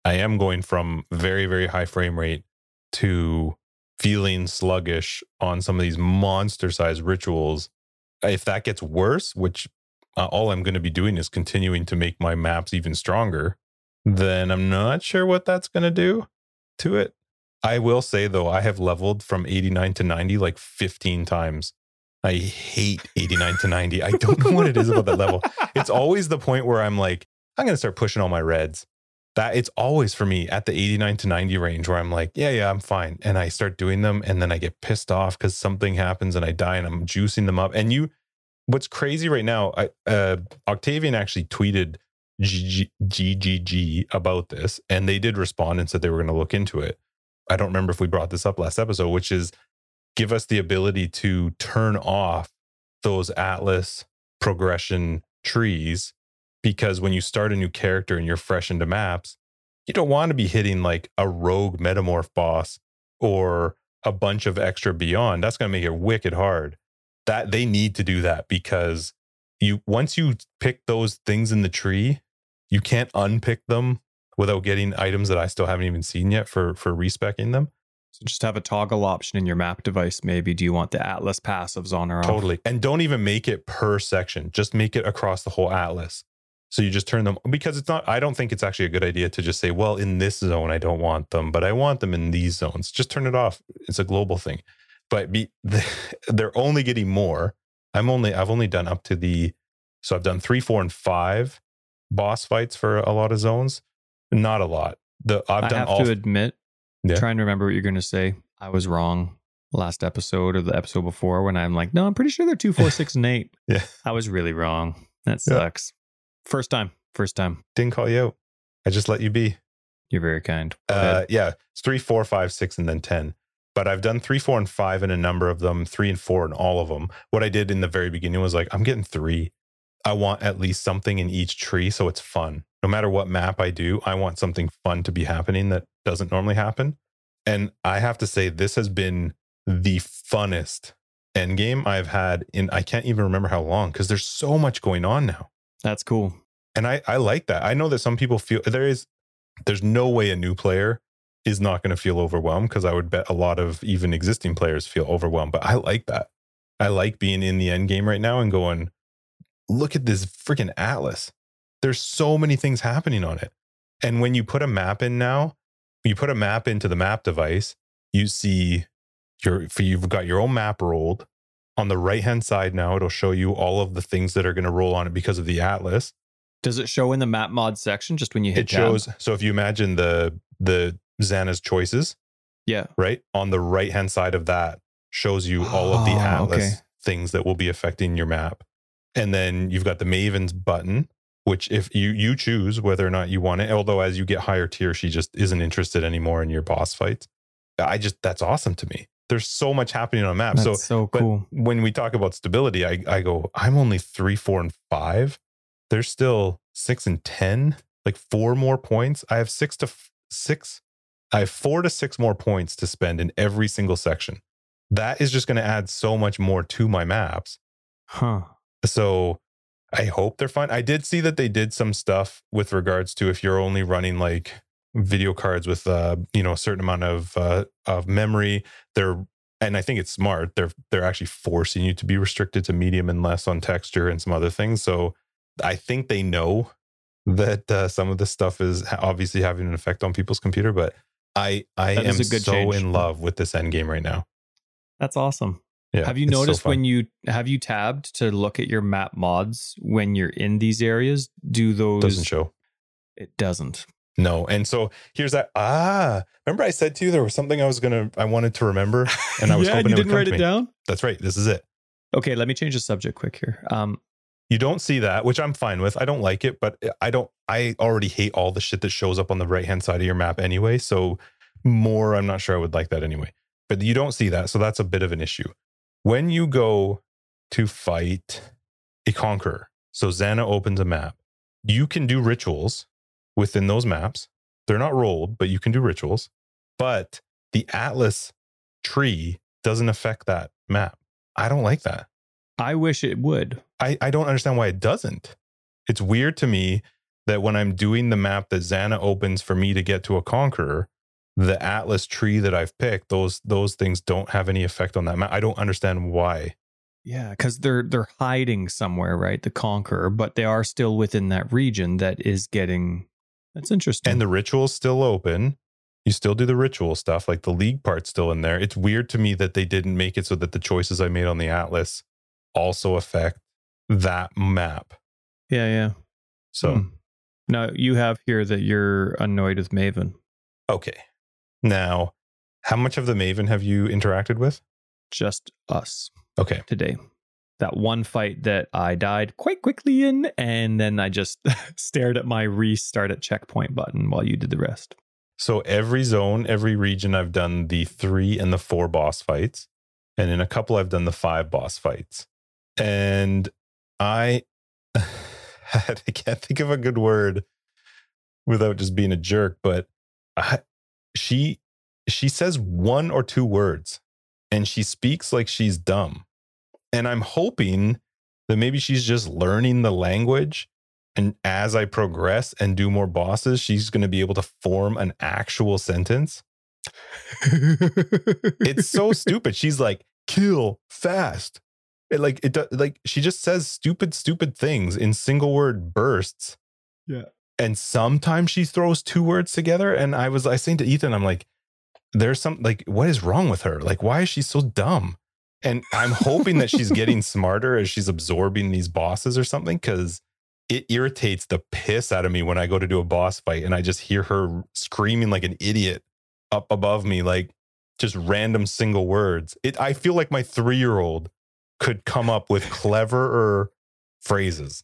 I am going from very, very high frame rate to feeling sluggish on some of these monster sized rituals. If that gets worse, which uh, all I'm going to be doing is continuing to make my maps even stronger, then I'm not sure what that's going to do to it. I will say though, I have leveled from 89 to 90 like 15 times. I hate 89 to 90. I don't know what it is about that level. It's always the point where I'm like, I'm going to start pushing all my reds. That it's always for me at the 89 to 90 range where I'm like, yeah, yeah, I'm fine. And I start doing them and then I get pissed off because something happens and I die and I'm juicing them up. And you, what's crazy right now, I, uh, Octavian actually tweeted GG, GGG about this and they did respond and said they were going to look into it. I don't remember if we brought this up last episode, which is give us the ability to turn off those Atlas progression trees because when you start a new character and you're fresh into maps, you don't want to be hitting like a rogue metamorph boss or a bunch of extra beyond. That's going to make it wicked hard. that they need to do that because you once you pick those things in the tree, you can't unpick them without getting items that I still haven't even seen yet for for respecking them. So just have a toggle option in your map device. Maybe do you want the Atlas passives on or off? Totally. And don't even make it per section. Just make it across the whole atlas. So you just turn them because it's not I don't think it's actually a good idea to just say, well, in this zone I don't want them, but I want them in these zones. Just turn it off. It's a global thing. But be, they're only getting more. I'm only I've only done up to the so I've done 3, 4 and 5 boss fights for a lot of zones. Not a lot. The I've I done have all to admit, Yeah. trying to remember what you're going to say. I was wrong last episode or the episode before when I'm like, no, I'm pretty sure they're two, four, six, and eight. Yeah. I was really wrong. That Yeah. sucks. First time. First time. didn't call you out. I just let you be. You're very kind. Uh, yeah, it's three, four, five, six, and then 10. But I've done three, four, and five in a number of them, three and four in all of them. What I did in the very beginning was like, I'm getting three. I want at least something in each tree so it's fun. No matter what map I do, I want something fun to be happening that doesn't normally happen. And I have to say, this has been the funnest end game I've had in, I can't even remember how long because there's so much going on now That's cool. and I I like that. I know that some people feel there is there's no way a new player is not going to feel overwhelmed because I would bet a lot of even existing players feel overwhelmed. But I like that. I like being in the end game right now and going, look at this freaking atlas. There's so many things happening on it. And when you put a map in now, you put a map into the map device, you see your for you've got your own map rolled. On the right hand side now, it'll show you all of the things that are going to roll on it because of the atlas Does it show in the map mod section just when you hit it tab? shows so if you imagine the the zana's choices Yeah. right on the right hand side of that shows you all of the Oh, atlas okay. things that will be affecting your map and then you've got the mavens button which if you you choose whether or not you want it although as you get higher tier she just isn't interested anymore in your boss fights i just that's awesome to me there's so much happening on a map That's so so, but cool. when we talk about stability, I, I go, I'm only three, four, and five. There's still six and 10, like four more points. I have six to f- six. I have four to six more points to spend in every single section. That is just going to add so much more to my maps. Huh. So I hope they're fine. I did see that they did some stuff with regards to if you're only running like video cards with uh you know a certain amount of uh of memory they're and I think it's smart they're they're actually forcing you to be restricted to medium and less on texture and some other things so I think they know that uh, some of this stuff is obviously having an effect on people's computer but I I That am so change. in love with this end game right now That's awesome. Yeah have you it's so noticed when you have you tabbed to look at your map mods when you're in these areas? Do those doesn't show It doesn't. No. And so here's that. Ah, remember I said to you there was something I was gonna I wanted to remember, and I was yeah, hoping you didn't write it down. That's right. This is it. Okay, let me change the subject quick here. Um, You don't see that, which I'm fine with. I don't like it, but I don't. I already hate all the shit that shows up on the right hand side of your map anyway. So more, I'm not sure I would like that anyway. But you don't see that, so that's a bit of an issue. When you go to fight a conqueror, so Zana opens a map, you can do rituals within those maps. They're not rolled, but you can do rituals. But the Atlas tree doesn't affect that map. I don't like that. I wish it would. I, I don't understand why it doesn't. It's weird to me that when I'm doing the map that Zana opens for me to get to a conqueror, the Atlas tree that I've picked, those those things don't have any effect on that map. I don't understand why. Yeah, because they're they're hiding somewhere, right? The conqueror, but they are still within that region that is getting. That's interesting. And the ritual's still open. You still do the ritual stuff, like the league part's still in there. It's weird to me that they didn't make it so that the choices I made on the Atlas also affect that map. yeah, yeah. So Hmm. Now you have here that you're annoyed with Maven. okay. Now, how much of the Maven have you interacted with? Just us Okay. today. That one fight that I died quite quickly in, and then I just stared at my restart at checkpoint button while you did the rest. So every zone, every region, I've done the three and the four boss fights. And in a couple, I've done the five boss fights. And I, I can't think of a good word without just being a jerk, but I, she, she says one or two words and she speaks like she's dumb. And I'm hoping that maybe she's just learning the language. And as I progress and do more bosses, she's going to be able to form an actual sentence. It's so stupid. She's like, kill fast. It like it like she just says stupid, stupid things in single word bursts. Yeah. And sometimes she throws two words together. And I was I saying to Ethan, I'm like, there's some like, what is wrong with her? Like, why is she so dumb? And I'm hoping that she's getting smarter as she's absorbing these bosses or something, because it irritates the piss out of me when I go to do a boss fight and I just hear her screaming like an idiot up above me, like just random single words. It I feel like my three year old could come up with cleverer phrases.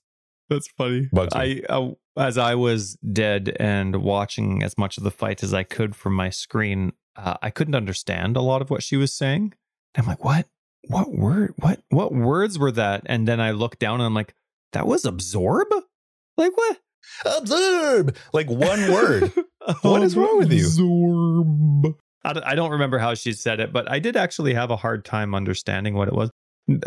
That's funny. Me. I, uh, as I was dead and watching as much of the fight as I could from my screen, uh, I couldn't understand a lot of what she was saying. I'm like, what? What word? What? What words were that? And then I looked down and I'm like, that was absorb. Like what? Absorb like one word. What is wrong with you? Absorb. I don't- remember how she said it, but I did actually have a hard time understanding what it was.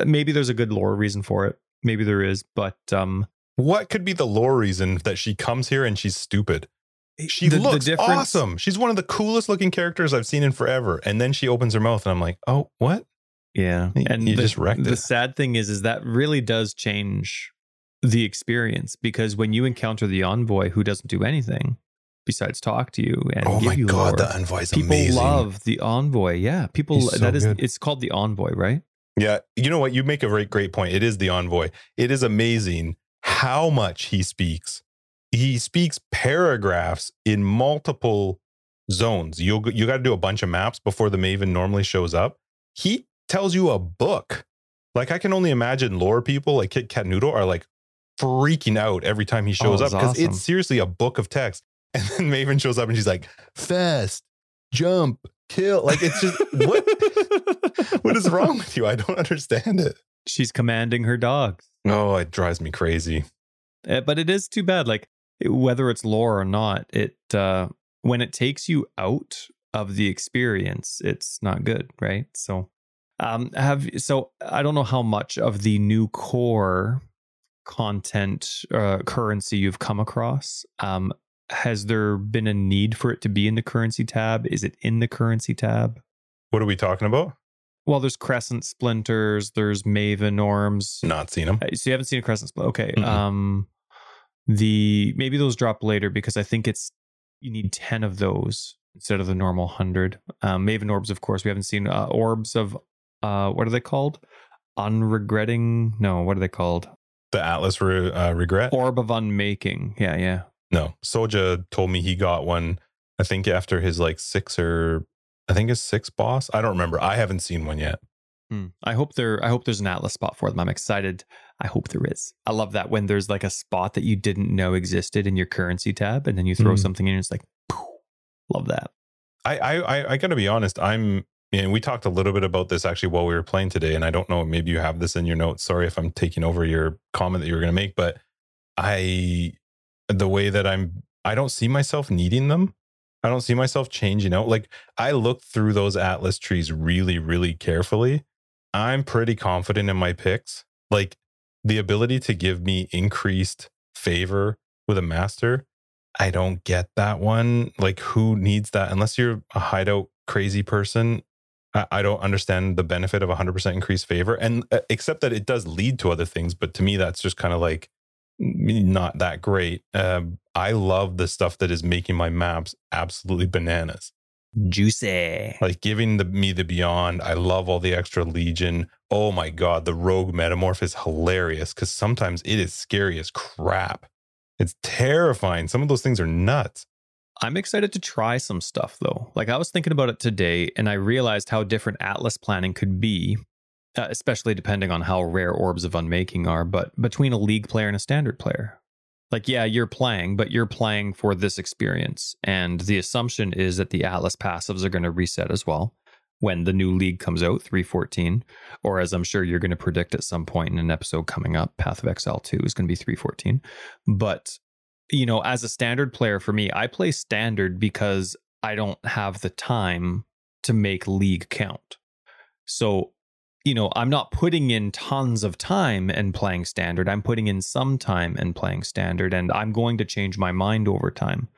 Maybe there's a good lore reason for it. Maybe there is, but um, What could be the lore reason that she comes here and she's stupid? She the- the looks difference- awesome. She's one of the coolest looking characters I've seen in forever. And then she opens her mouth and I'm like, oh, what? Yeah, and you the, just wrecked the it. sad thing is, is that really does change the experience because when you encounter the envoy who doesn't do anything besides talk to you and oh give my you God, lore, the envoy's people amazing. People love the envoy. Yeah, people so that is good. it's called the envoy, right? Yeah, you know what? You make a very great point. It is the envoy. It is amazing how much he speaks. He speaks paragraphs in multiple zones. You'll you got to do a bunch of maps before the Maven normally shows up. He tells you a book. Like I can only imagine lore people like Kit Kat Noodle are like freaking out every time he oh, shows Oh, up because awesome. it's seriously a book of text. And then Maven shows up and she's like, fast, jump, kill. Like it's just what what is wrong with you? I don't understand it. She's commanding her dogs. Oh, it drives me crazy. Uh, but it is too bad like it- whether it's lore or not it uh when it takes you out of the experience it's not good right so um have so i don't know how much of the new core content uh currency you've come across um has there been a need for it to be in the currency tab is it in the currency tab What are we talking about? Well there's crescent splinters there's maven orms Not seen them. uh, So you haven't seen a crescent split. Okay. Mm-mm. Um the maybe those drop later because I think it's you need 10 of those instead of the normal 100. Um Maven orbs of course we haven't seen uh, orbs of uh what are they called? Unregretting? No, what are they called? The Atlas re- uh, regret? Orb of unmaking. Yeah, yeah. no. Soja told me he got one. I think after his like six or I think his six boss. I don't remember. I haven't seen one yet. Hmm. I hope there I hope there's an atlas spot for them. I'm excited. I hope there is. I love that when there's like a spot that you didn't know existed in your currency tab and then you throw Mhm. something in and it's like poof. love that. I I I, I got to be honest. I'm. And we talked a little bit about this actually while we were playing today, and I don't know. Maybe you have this in your notes. Sorry if I'm taking over your comment that you were going to make, but I, the way that I'm, I don't see myself needing them. I don't see myself changing out. Like I looked through those atlas trees really, really carefully. I'm pretty confident in my picks. Like the ability to give me increased favor with a master. I don't get that one. Like who needs that unless you're a hideout crazy person? I, I don't understand the benefit of 100% increased favor. And uh, except that it does lead to other things. But to me, that's just kind of like not that great. Um, I love the stuff that is making my maps absolutely bananas. Juicy. Like giving the me the beyond. I love all the extra legion. Oh my god, the rogue metamorph is hilarious because sometimes it is scary as crap. It's terrifying. Some of those things are nuts. I'm excited to try some stuff though. Like I was thinking about it today and I realized how different Atlas planning could be, uh, especially depending on how rare orbs of unmaking are, but between a league player and a standard player. Like, yeah, you're playing, but you're playing for this experience. And the assumption is that the Atlas passives are going to reset as well when the new league comes out, 314. Or as I'm sure you're going to predict at some point in an episode coming up, Path of Exile 2 is going to be 314. But you know, as a standard player for me, I play standard because I don't have the time to make league count. So you know, I'm not putting in tons of time and playing standard. I'm putting in some time and playing standard, and I'm going to change my mind over time.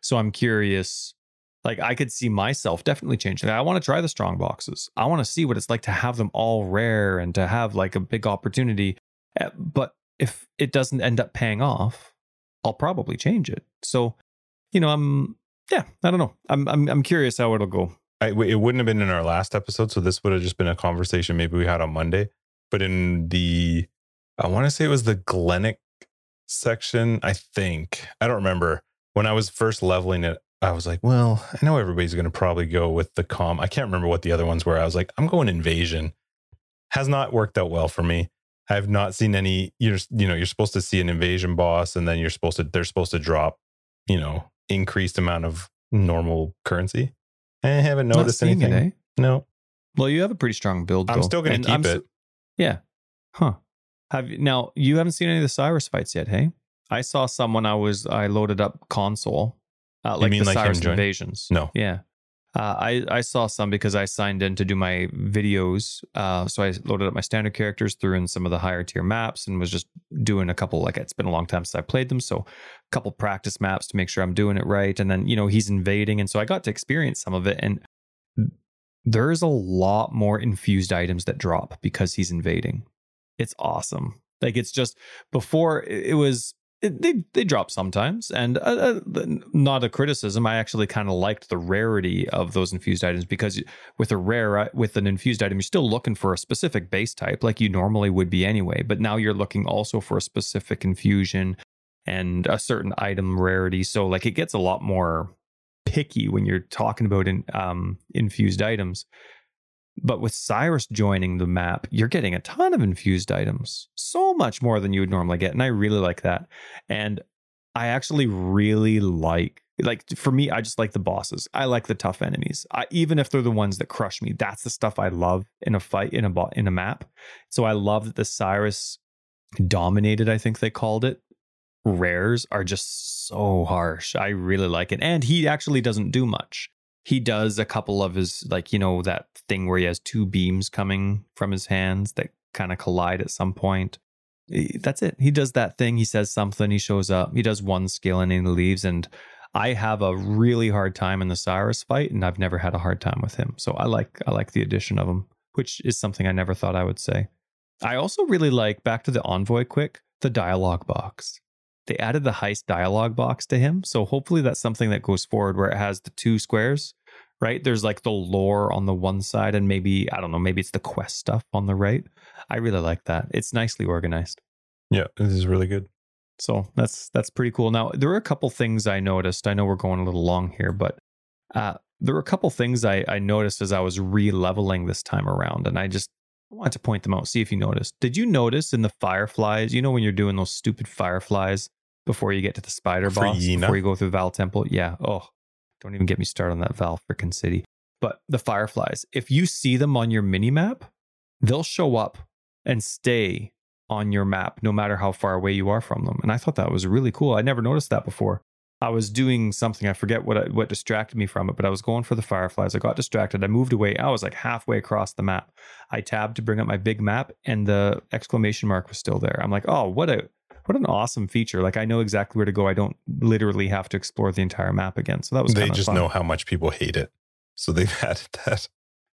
So I'm curious. Like I could see myself definitely changing. I want to try the strong boxes. I want to see what it's like to have them all rare and to have like a big opportunity. Eh, But if it doesn't end up paying off, I'll probably change it. So, you know, I'm yeah, I don't know. I'm I'm I'm curious how it'll go. I, it wouldn't have been in our last episode, so this would have just been a conversation maybe we had on Monday. But in the, I want to say it was the Glennach section. I think I don't remember when I was first leveling it. I was like, well, I know everybody's going to probably go with the calm. I can't remember what the other ones were. I was like, I'm going invasion. Has not worked out well for me. I have not seen any. You're, you know, you're supposed to see an invasion boss, and then you're supposed to. They're supposed to drop, you know, increased amount of normal currency. I haven't noticed anything. It, eh? No, Well, you have a pretty strong build. I'm though. still going to keep I'm it. Yeah. Huh. Have you now you haven't seen any of the Sirus fights yet, hey? I saw some when I was I loaded up console. Uh, like mean the like Sirus invasions. No. Yeah. Uh, I I saw some because I signed in to do my videos. Uh, so I loaded up my standard characters, threw in some of the higher tier maps, and was just doing a couple. Like it's been a long time since I played them, so a couple practice maps to make sure I'm doing it right. And then you know he's invading, and so I got to experience some of it. And there's a lot more infused items that drop because he's invading. It's awesome. Like it's just before it was they they drop sometimes, and uh, uh, not a criticism. I actually kind of liked the rarity of those infused items because with a rare uh, with an infused item, you're still looking for a specific base type, like you normally would be anyway. But now you're looking also for a specific infusion and a certain item rarity. So like it gets a lot more picky when you're talking about in, um, infused items. But with Sirus joining the map, you're getting a ton of infused items, so much more than you would normally get. And I really like that. And I actually really like, like for me, I just like the bosses. I like the tough enemies. I, even if they're the ones that crush me, that's the stuff I love in a fight in a bo- in a map. So I love that the Sirus dominated. I think they called it. Rares are just so harsh. I really like it, and he actually doesn't do much he does a couple of his like you know that thing where he has two beams coming from his hands that kind of collide at some point. That's it. He does that thing. He says something. He shows up. He does one skill and he leaves. And i have a really hard time in the sirus fight and i've never had a hard time with him. So i like i like the addition of him which is something i never thought i would say. I also really like back to the envoy quick the dialogue box. They added the heist dialogue box to him. So hopefully that's something that goes forward where it has the two squares, right? There's like the lore on the one side, and maybe, I don't know, maybe it's the quest stuff on the right. I really like that. It's nicely organized. Yeah, this is really good. So that's that's pretty cool. Now there were a couple things I noticed. I know we're going a little long here, but uh, there were a couple things I, I noticed as I was re-leveling this time around, and I just wanted to point them out. See if you noticed. Did you notice in the fireflies? You know when you're doing those stupid fireflies before you get to the spider boss, before you go through the Vaal Temple? Yeah. Oh, don't even get me started on that Vaal freaking city. But the fireflies, if you see them on your mini map, they'll show up and stay on your map no matter how far away you are from them. And I thought that was really cool. I never noticed that before. I was doing something, I forget what I, what distracted me from it, but I was going for the fireflies. I got distracted. I moved away. I was like halfway across the map. I tabbed to bring up my big map and the exclamation mark was still there. I'm like, "Oh, what a what an awesome feature. Like I know exactly where to go. I don't literally have to explore the entire map again." So that was They just fun. know how much people hate it. So they've added that.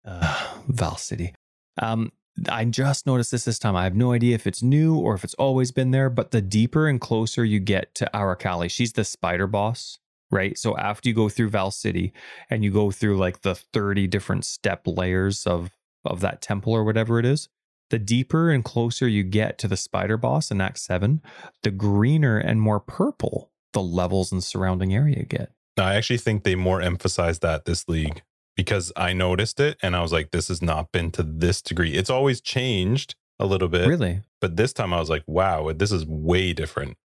uh, Vaal City. Um, I just noticed this this time. I have no idea if it's new or if it's always been there, but the deeper and closer you get to Arakaali, she's the spider boss, right? So after you go through Vaal City and you go through like the 30 different step layers of of that temple or whatever it is, the deeper and closer you get to the spider boss in Act 7, the greener and more purple the levels and surrounding area get. I actually think they more emphasize that this league because I noticed it and I was like, this has not been to this degree. It's always changed a little bit, Really? but this time I was like, wow, this is way different.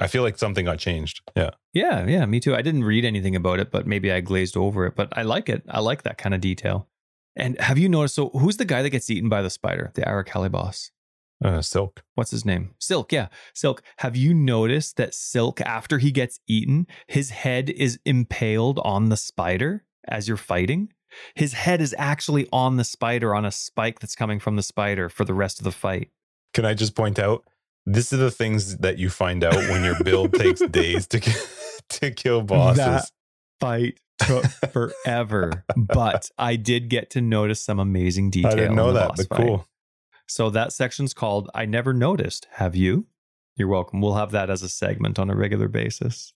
I feel like something got changed. Yeah. Yeah, yeah, me too. I didn't read anything about it, but maybe I glazed over it. But I like it. I like that kind of detail. And have you noticed? So, who's the guy that gets eaten by the spider, the Arakaali boss? Uh, Silk. What's his name? Silk. Yeah, Silk. Have you noticed that Silk, after he gets eaten, his head is impaled on the spider as you're fighting? His head is actually on the spider, on a spike that's coming from the spider for the rest of the fight. Can I just point out? This is the things that you find out when your build takes days to to kill bosses. That fight took forever, but I did get to notice some amazing detail. I didn't know that, but fight. cool. So that section's called I Never Noticed. Have you? You're welcome. We'll have that as a segment on a regular basis.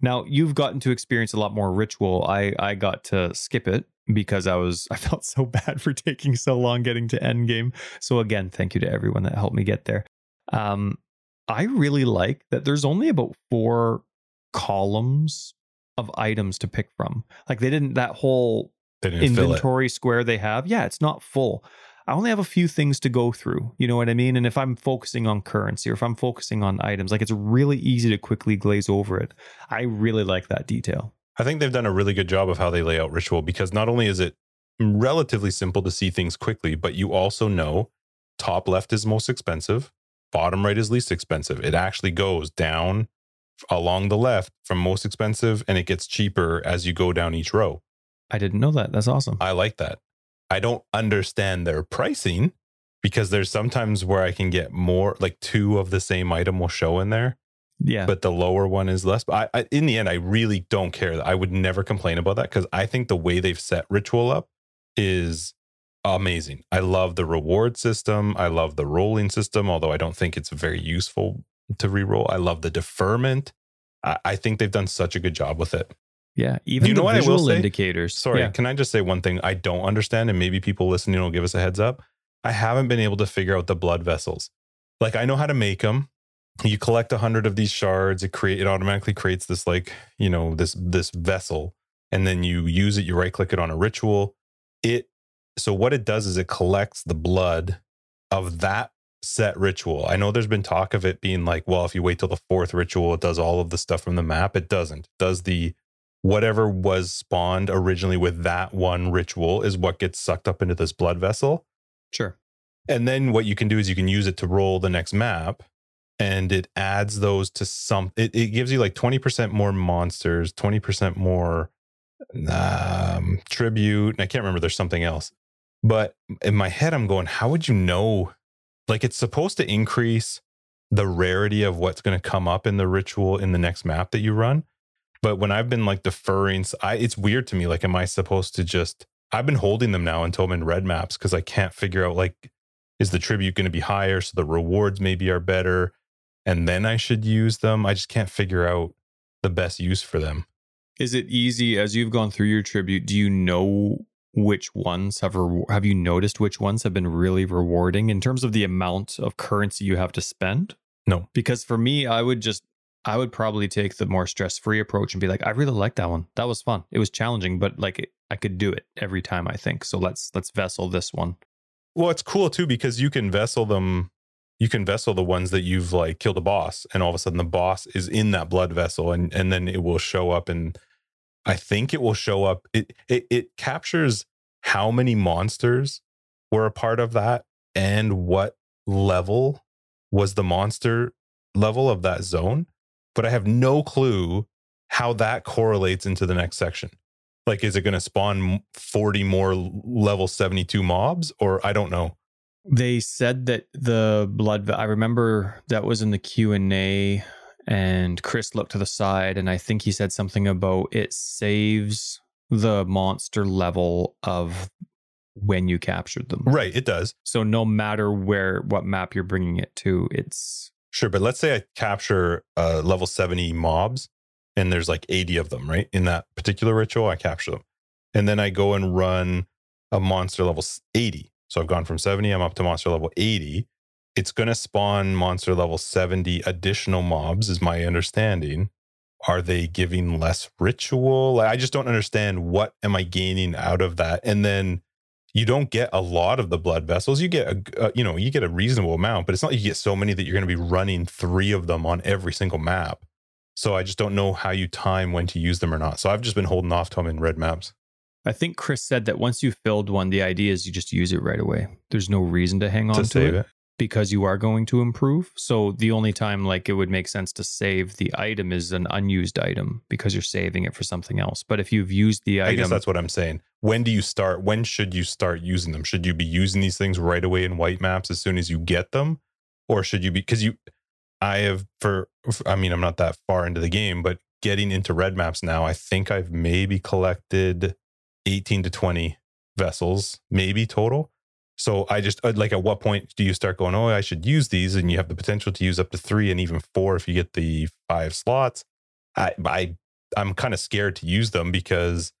Now, you've gotten to experience a lot more ritual. I I got to skip it because I was I felt so bad for taking so long getting to end game. So again, thank you to everyone that helped me get there. Um I really like that there's only about 4 columns of items to pick from. Like they didn't that whole didn't inventory square they have, yeah, it's not full. I only have a few things to go through. You know what I mean? And if I'm focusing on currency or if I'm focusing on items, like it's really easy to quickly glaze over it. I really like that detail. I think they've done a really good job of how they lay out ritual because not only is it relatively simple to see things quickly, but you also know top left is most expensive, bottom right is least expensive. It actually goes down along the left from most expensive and it gets cheaper as you go down each row. I didn't know that. That's awesome. I like that. I don't understand their pricing because there's sometimes where I can get more, like two of the same item will show in there, Yeah. but the lower one is less. But I, I, in the end, I really don't care. I would never complain about that because I think the way they've set Ritual up is amazing. I love the reward system. I love the rolling system, although I don't think it's very useful to reroll. I love the deferment. I, I think they've done such a good job with it. yeah. Even You know the what I will say? indicators. Sorry, Yeah. can I just say one thing I don't understand, and maybe people listening will give us a heads up? I haven't been able to figure out the blood vessels. Like I know how to make them. You collect a hundred of these shards. It create it automatically creates this like you know this this vessel, and then you use it. You right click it on a ritual. It so what it does is it collects the blood of that set ritual. I know there's been talk of it being like, well, if you wait till the fourth ritual, it does all of the stuff from the map. It doesn't. It does the whatever was spawned originally with that one ritual is what gets sucked up into this blood vessel. Sure. And then what you can do is you can use it to roll the next map and it adds those to some it, it gives you like 20% more monsters, 20% more um tribute. And I can't remember there's something else. But in my head I'm going, how would you know like it's supposed to increase the rarity of what's going to come up in the ritual in the next map that you run. But when I've been like deferring, I it's weird to me. Like, am I supposed to just? I've been holding them now until I'm in red maps because I can't figure out like, is the tribute going to be higher so the rewards maybe are better, and then I should use them. I just can't figure out the best use for them. Is it easy as you've gone through your tribute? Do you know which ones have re- have you noticed which ones have been really rewarding in terms of the amount of currency you have to spend? No. Because for me, I would just I would probably take the more stress-free approach and be like, I really like that one. That was fun. It was challenging, but like it, I could do it every time, I think. So let's let's vessel this one. Well, it's cool too because you can vessel them. You can vessel the ones that you've like killed a boss, and all of a sudden the boss is in that blood vessel, and and then it will show up, and I think it will show up. It it it captures how many monsters were a part of that, and what level was the monster level of that zone. But I have no clue how that correlates into the next section. Like, is it going to spawn 40 more level 72 mobs? Or I don't know. They said that the blood. I remember that was in the Q and Chris looked to the side, and I think he said something about it saves the monster level of when you captured them. Right. It does. So no matter where what map you're bringing it to, it's Sure. But let's say I capture uh, level 70 mobs and there's like 80 of them, right? In that particular ritual, I capture them. And then I go and run a monster level 80. So I've gone from 70, I'm up to monster level 80. It's going to spawn monster level 70 additional mobs, is my understanding. Are they giving less ritual? Like, I just don't understand what am I gaining out of that. And then you don't get a lot of the blood vessels. You get a, uh, you know, you get a reasonable amount, but it's not like you get so many that you're going to be running three of them on every single map. So I just don't know how you time when to use them or not. So I've just been holding off to I'm in red maps. I think Chris said that once you filled one, the idea is you just use it right away. There's no reason to hang on to to, it. it. Because you are going to improve. So the only time like it would make sense to save the item is an unused item because you're saving it for something else. But if you've used the I guess item, that's what I'm saying. When do you start? When should you start using them? Should you be using these things right away in white maps as soon as you get them? Or should you be, because you, I have for, I mean, I'm not that far into the game, but getting into red maps now, I think I've maybe collected 18 to 20 vessels, maybe total. So I just uh, like at what point do you start going, oh, I should use these, and you have the potential to use up to three and even four if you get the five slots. I I I'm kind of scared to use them because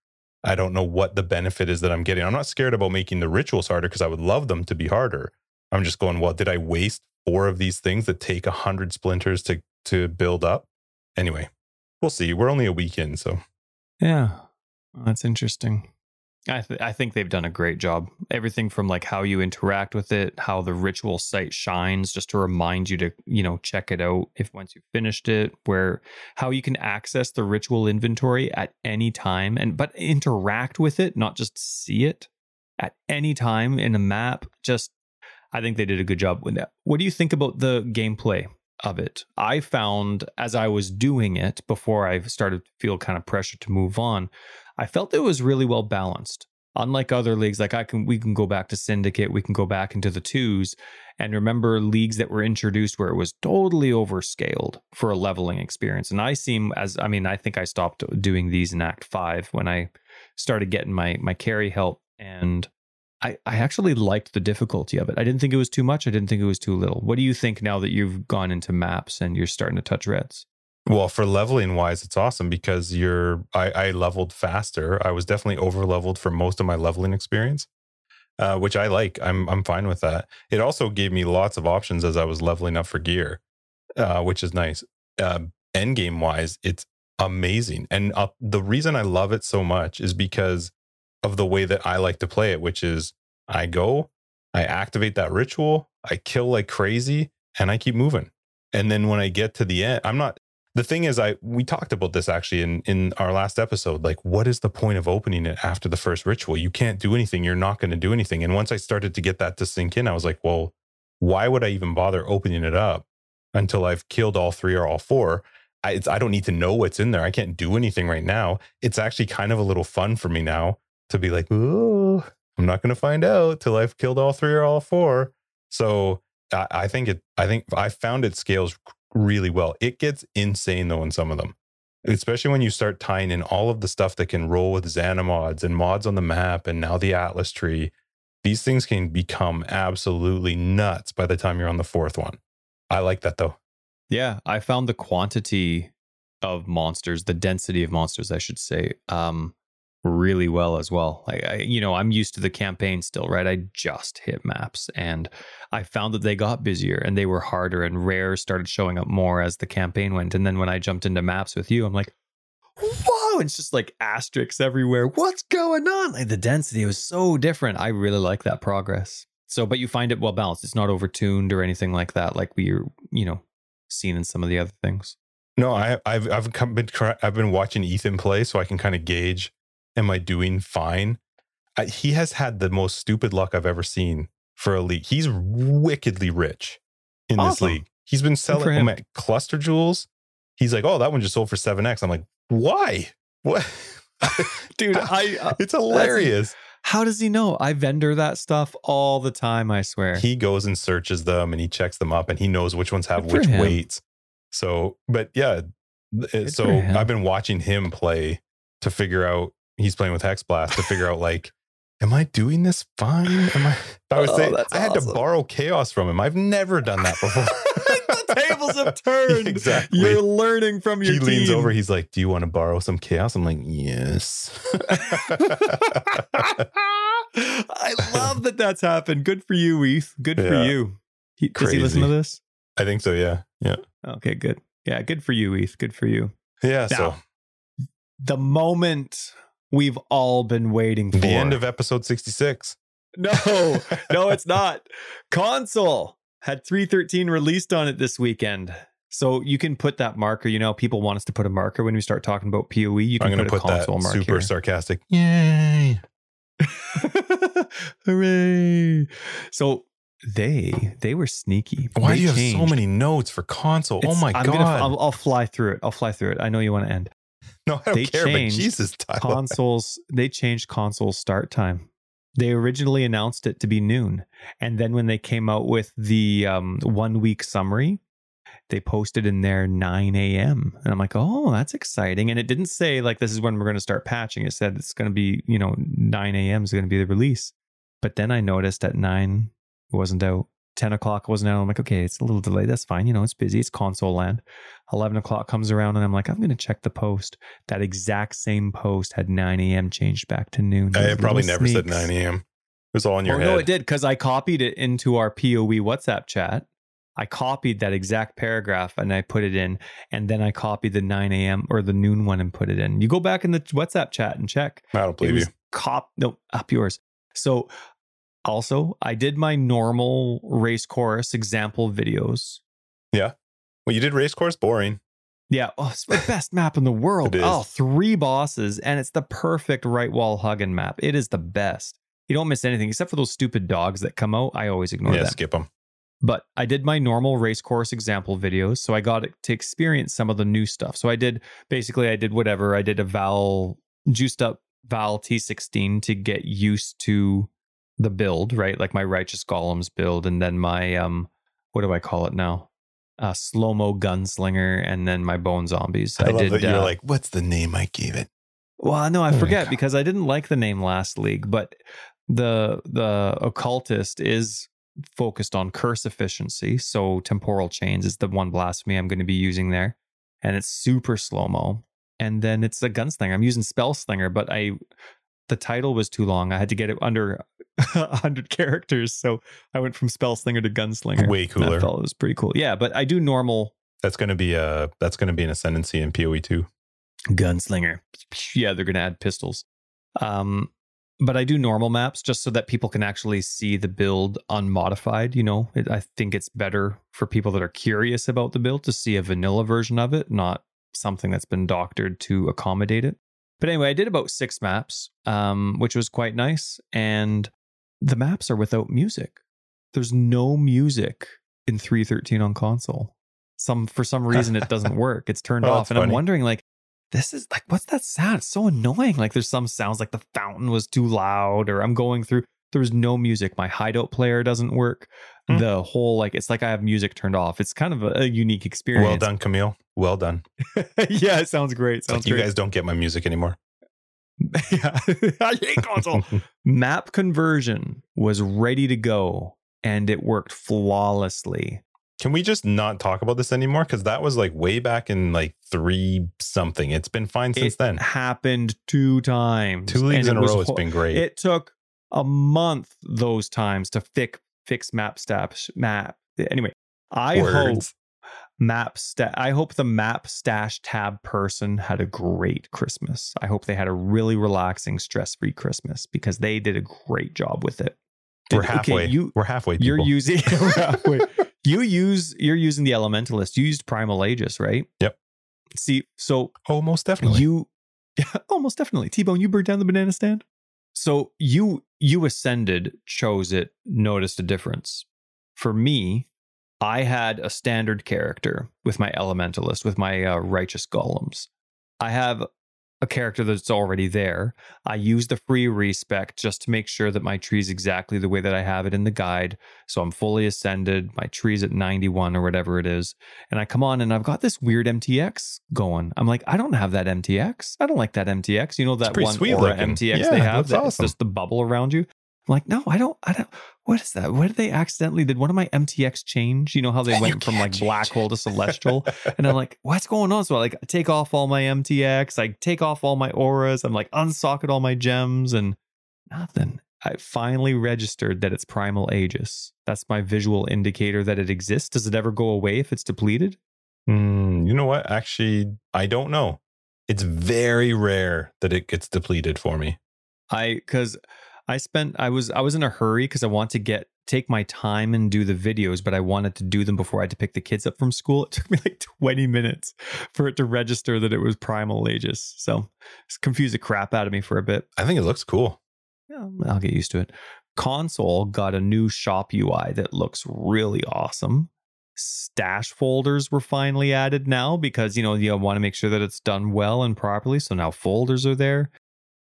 I don't know what the benefit is that I'm getting. I'm not scared about making the rituals harder because I would love them to be harder. I'm just going, well, did I waste four of these things that take a hundred splinters to to build up? Anyway, we'll see. We're only a week in, so yeah, that's interesting. I, th- I think they've done a great job. Everything from like how you interact with it, how the ritual site shines, just to remind you to you know check it out if once you've finished it. Where how you can access the ritual inventory at any time and but interact with it, not just see it at any time in a map. Just I think they did a good job with that. What do you think about the gameplay of it? I found as I was doing it before I started to feel kind of pressure to move on. I felt it was really well balanced. Unlike other leagues, like I can, we can go back to Syndicate, we can go back into the twos, and remember leagues that were introduced where it was totally overscaled for a leveling experience. And I seem as, I mean, I think I stopped doing these in Act Five when I started getting my my carry help, and I I actually liked the difficulty of it. I didn't think it was too much. I didn't think it was too little. What do you think now that you've gone into maps and you're starting to touch reds? Well, for leveling wise, it's awesome because you're I, I leveled faster. I was definitely over leveled for most of my leveling experience, uh, which I like. I'm I'm fine with that. It also gave me lots of options as I was leveling up for gear, uh, which is nice. Uh, end game wise, it's amazing, and uh, the reason I love it so much is because of the way that I like to play it, which is I go, I activate that ritual, I kill like crazy, and I keep moving. And then when I get to the end, I'm not the thing is i we talked about this actually in in our last episode like what is the point of opening it after the first ritual? You can't do anything. You're not going to do anything. And once i started to get that to sink in i was like well why would i even bother opening it up until i've killed all three or all four? I, I don't need to know what's in there. I can't do anything right now. It's actually kind of a little fun for me now to be like ooh i'm not going to find out till i've killed all three or all four. So I, I think it i think i found it scales really well. It gets insane though in some of them, especially when you start tying in all of the stuff that can roll with Zanamods and mods on the map and now the Atlas tree. These things can become absolutely nuts by the time you're on the fourth one. I like that though. Yeah, I found the quantity of monsters, the density of monsters, I should say, um, really well as well. Like I, you know, I'm used to the campaign still, right? I just hit maps and I found that they got busier and they were harder and rare started showing up more as the campaign went. And then when I jumped into maps with you, I'm like, whoa, it's just like asterisks everywhere. What's going on? Like the density was so different. I really like that progress. So, but you find it well balanced. It's not overtuned or anything like that, like we, you know, seen in some of the other things. No, I, I've I've come, been I've been watching Ethan play, so I can kind of gauge am I doing fine? I, he has had the most stupid luck I've ever seen for a league. He's wickedly rich in awesome. this league. He's been selling them at cluster jewels. He's like, oh, that one just sold for 7x. I'm like, why? What? Dude, I uh, it's hilarious. How does he know? I vendor that stuff all the time, I swear. He goes and searches them and he checks them up and he knows which ones have Good which weights. So, but yeah, Good so I've been watching him play to figure out he's playing with Hex Blast to figure out like, am I doing this fine? Am I? I was oh, saying I had to borrow chaos from him. I've never done that before. the tables have turned. Exactly. You're learning from your. He team. leans over. He's like, "Do you want to borrow some chaos?" I'm like, "Yes." I love that that's happened. Good for you, Heath. Good yeah. for you. He, does he listen to this? I think so. Yeah. Yeah. Okay. Good. Yeah. Good for you, Heath. Good for you. Yeah. Now, so the moment we've all been waiting for. The end of episode 66. No, no, it's not. Console had 313 released on it this weekend. So you can put that marker. You know, people want us to put a marker when we start talking about PoE. You can I'm put, put a console marker. Super sarcastic. Yay! Hooray! So they they were sneaky. Why They do you have so many notes for console? oh It's- my I'm god! Gonna, I'll, I'll fly through it. I'll fly through it. I know you want to end. no, I don't they care. But changed Jesus, Tyler. consoles they changed console start time they originally announced it to be noon and then when they came out with the um, one week summary they posted in there 9 a.m and i'm like oh that's exciting and it didn't say like this is when we're going to start patching it said it's going to be you know 9 a.m is going to be the release but then i noticed at 9 it wasn't out 10 o'clock wasn't out i'm like okay it's a little delayed that's fine you know it's busy it's console land 11 o'clock comes around and i'm like i'm going to check the post that exact same post had 9 a.m. changed back to noon. I probably never said 9 a.m. It was all in your Oh, head. no, it did because I copied it into our POE WhatsApp chat. I copied that exact paragraph and I put it in, and then I copied the 9 a.m. or the noon one and put it in. You go back in the WhatsApp chat and check. I don't believe you. cop no up yours. So also I did my normal race course example videos. Yeah. Well, you did race course boring. Yeah, oh, it's the best map in the world. It is. Oh, three bosses, and it's the perfect right wall hugging map. It is the best. You don't miss anything except for those stupid dogs that come out. I always ignore them. yeah, them. skip them. But I did my normal race course example videos, so I got to experience some of the new stuff. So I did basically I did whatever. I did a Vaal juiced up Vaal T16 to get used to the build, right? Like my righteous golems build, and then my um, what do I call it now? Uh, slow mo gunslinger, and then my bone zombies. I, love did. that you're uh, like, what's the name I gave it? well, no, I Oh forget because I didn't like the name last league, but the the occultist is focused on curse efficiency. So temporal chains is the one blasphemy I'm going to be using there, and it's super slow mo. And then it's a gunslinger. I'm using spell slinger, but I the title was too long. I had to get it under 100 characters, so I went from spell slinger to gunslinger. Way cooler. I felt it was pretty cool. Yeah, but I do normal That's gonna be a that's gonna be an ascendancy in PoE two. gunslinger. Yeah, they're going to add pistols. Um, but I do normal maps just so that people can actually see the build unmodified. You know, it, I think it's better for people that are curious about the build to see a vanilla version of it, not something that's been doctored to accommodate it. But anyway, I did about six maps, um, which was quite nice. And the maps are without music. There's no music in 313 on console. Some for some reason it doesn't work. It's turned Oh, off. And I'm wondering like this is like what's that sound? It's so annoying. Like there's some sounds like the fountain was too loud or I'm going through there was no music. My hideout player doesn't work. Hmm. The whole like it's like I have music turned off. It's kind of a, a unique experience. Well done, Kamil. Well done. yeah, it sounds great. It's like Sounds you great. guys don't get my music anymore. yeah. I hate console. Map conversion was ready to go and it worked flawlessly. Can we just not talk about this anymore? Because that was like way back in like three something. It's been fine since it then. happened two times. Two leagues in a row. It's ho- been great. It took a month those times to fix fix map stash map. Anyway, I hope Words. map sta- I hope the map stash tab person had a great Christmas. I hope they had a really relaxing, stress-free Christmas because they did a great job with it. We're Okay, halfway. you We're halfway. People. you're using halfway. you use you're using the elementalist. You used primal aegis, right? Yep. See, so almost definitely. you Yeah, almost definitely T-Bone, you burnt down the banana stand. So you you ascended, chose it, noticed a difference. For me, I had a standard character with my elementalist, with my uh, righteous golems. I have a character that's already there. I use the free respec just to make sure that my tree's exactly the way that I have it in the guide. So I'm fully ascended. My tree's at 91 or whatever it is. And I come on and I've got this weird MTX going. I'm like, I don't have that MTX. I don't like that MTX. You know that one sweet aura looking. MTX Yeah, they have that's that's awesome. just the bubble around you. I'm like, no, I don't, I don't. What is that? What did they accidentally did? One of my MTX change? You know how they You went from like black hole to celestial? and I'm like, what's going on? So I like take off all my MTX, I take off all my auras, I'm like unsocket all my gems and nothing. I finally registered that it's primal aegis. That's my visual indicator that it exists. Does it ever go away if it's depleted? Mm, you know what? Actually, I don't know. It's very rare that it gets depleted for me. I because I spent I was I was in a hurry because I want to get take my time and do the videos, but I wanted to do them before I had to pick the kids up from school. It took me like 20 minutes for it to register that it was primal aegis. So it's confused the crap out of me for a bit. I think it looks cool. Yeah, I'll get used to it. console got a new shop UI that looks really awesome. Stash folders were finally added now because you know you want to make sure that it's done well and properly. So now folders are there.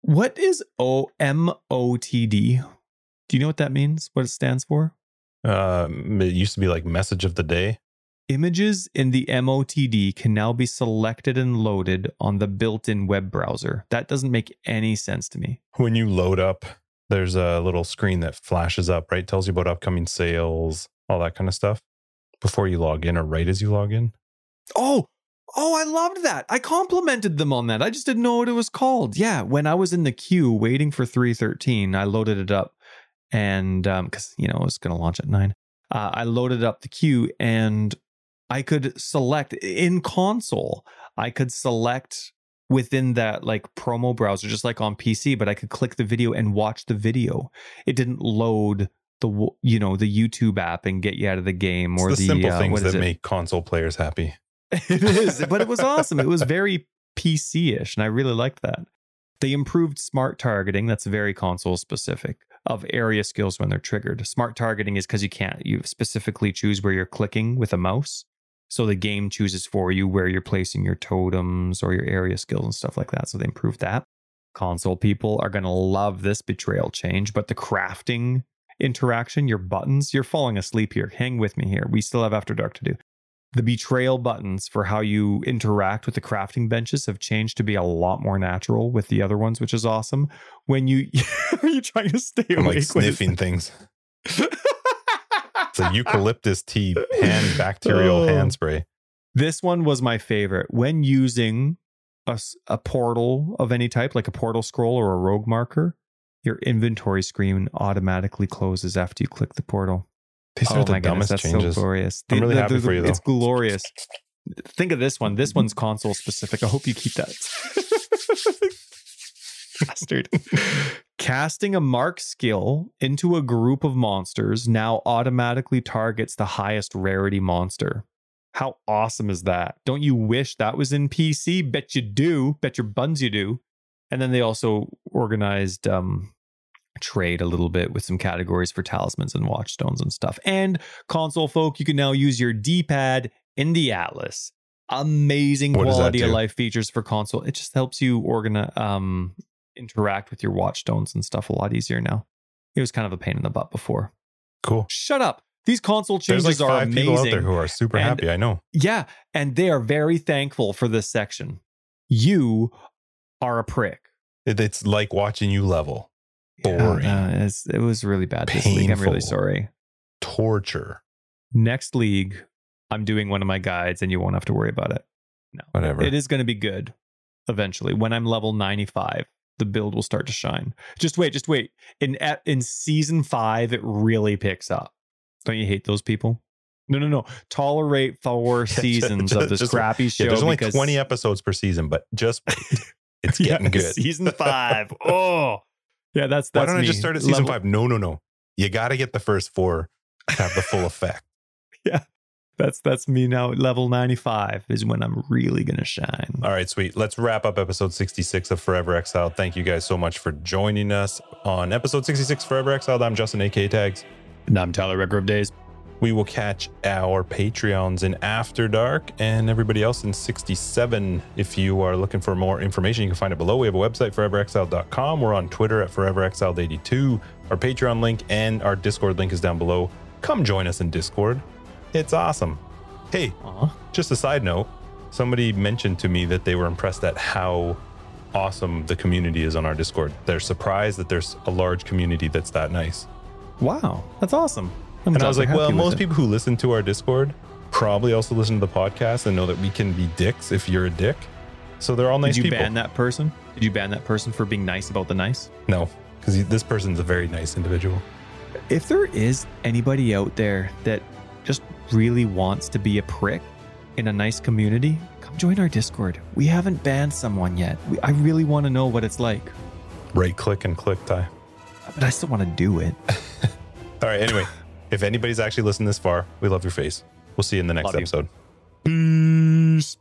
What is OMOTD? Do you know what that means? What it stands for? Um, it used to be like message of the day. Images in the MOTD can now be selected and loaded on the built in web browser. That doesn't make any sense to me. When you load up, there's a little screen that flashes up, right? Tells you about upcoming sales, all that kind of stuff before you log in or right as you log in. Oh, oh, I loved that. I complimented them on that. I just didn't know what it was called. Yeah, when I was in the queue waiting for 313, I loaded it up and because um, you know it was going to launch at nine, uh, I loaded up the queue and I could select in console. I could select within that like promo browser, just like on PC, but I could click the video and watch the video. It didn't load the you know the YouTube app and get you out of the game or the, the, simple uh, things what is that it? make console players happy. It is, but it was awesome. It was very PC ish, and I really liked that. They improved smart targeting. That's very console specific of area skills when they're triggered. Smart targeting is because you can't you specifically choose where you're clicking with a mouse. So the game chooses for you where you're placing your totems or your area skills and stuff like that. So they improved that. Console people are going to love this betrayal change, but the crafting interaction, your buttons, you're falling asleep here. Hang with me here. We still have After Dark to do. The betrayal buttons for how you interact with the crafting benches have changed to be a lot more natural with the other ones, which is awesome. When you are you trying to stay I'm awake? like sniffing things. It's a eucalyptus tea hand bacterial Oh. hand spray. This one was my favorite. When using a portal of any type, like a portal scroll or a rogue marker, your inventory screen automatically closes after you click the portal. These oh are the my goodness, dumbest that's changes. so glorious. I'm really happy for you, though. It's glorious. Think of this one. This one's console specific. I hope you keep that. Bastard. Casting a mark skill into a group of monsters now automatically targets the highest rarity monster. How awesome is that? Don't you wish that was in PC? Bet you do. Bet your buns you do. And then they also organized um, trade a little bit with some categories for talismans and watchstones and stuff. And console folk, you can now use your D-pad in the Atlas. Amazing What quality of life features for console. It just helps you organize um interact with your watchstones and stuff a lot easier now. It was kind of a pain in the butt before. Cool. Shut up. These console There's changes like are amazing. people out there who are super And- happy. I know. Yeah, and they are very thankful for this section. You are a prick. It's like watching you level. Yeah, Boring. uh, it's- it was really bad this week. I'm really Painful. sorry. Torture. Next league, I'm doing one of my guides, and you won't have to worry about it. No, Whatever. it is going to be good. Eventually, when I'm level 95, the build will start to shine. Just wait, just wait. In at- in season five, it really picks up. Don't you hate those people? No, no, no. Tolerate four just- seasons of this just- crappy show. Yeah, there's only because- 20 episodes per season, but just. It's Yeah, getting good. Season five. Oh, yeah. That's that's. Why don't I just start at season Level- five? No, no, no. You got to get the first four to have the full effect. Yeah, that's that's me now. Level ninety five is when I'm really gonna shine. All right, sweet. Let's wrap up episode 66 of Forever Exiled. Thank you guys so much for joining us on episode 66 Forever Exiled. I'm Justin, AK Tags. And I'm Tyler Record of Days. We will catch our Patreons in After Dark and everybody else in 67. If you are looking for more information, you can find it below. We have a website, foreverexiled.com. We're on Twitter at foreverexiled82. Our Patreon link and our Discord link is down below. Come join us in Discord. It's awesome. Hey, just a side note somebody mentioned to me that they were impressed at how awesome the community is on our Discord. They're surprised that there's a large community that's that nice. Wow, that's awesome. And I was like, well, most people who listen to our Discord probably also listen to the podcast and know that we can be dicks if you're a dick. So they're all nice Did you people. ban that person? Did you ban that person for being nice about the nice? No, because this person's a very nice individual. If there is anybody out there that just really wants to be a prick in a nice community, come join our Discord. We haven't banned someone yet. We, I really want to know what it's like, Right click and click tie. but I still want to do it. All right, anyway, if anybody's actually listened this far, we love your face. We'll see you in the next Love you. episode. Peace.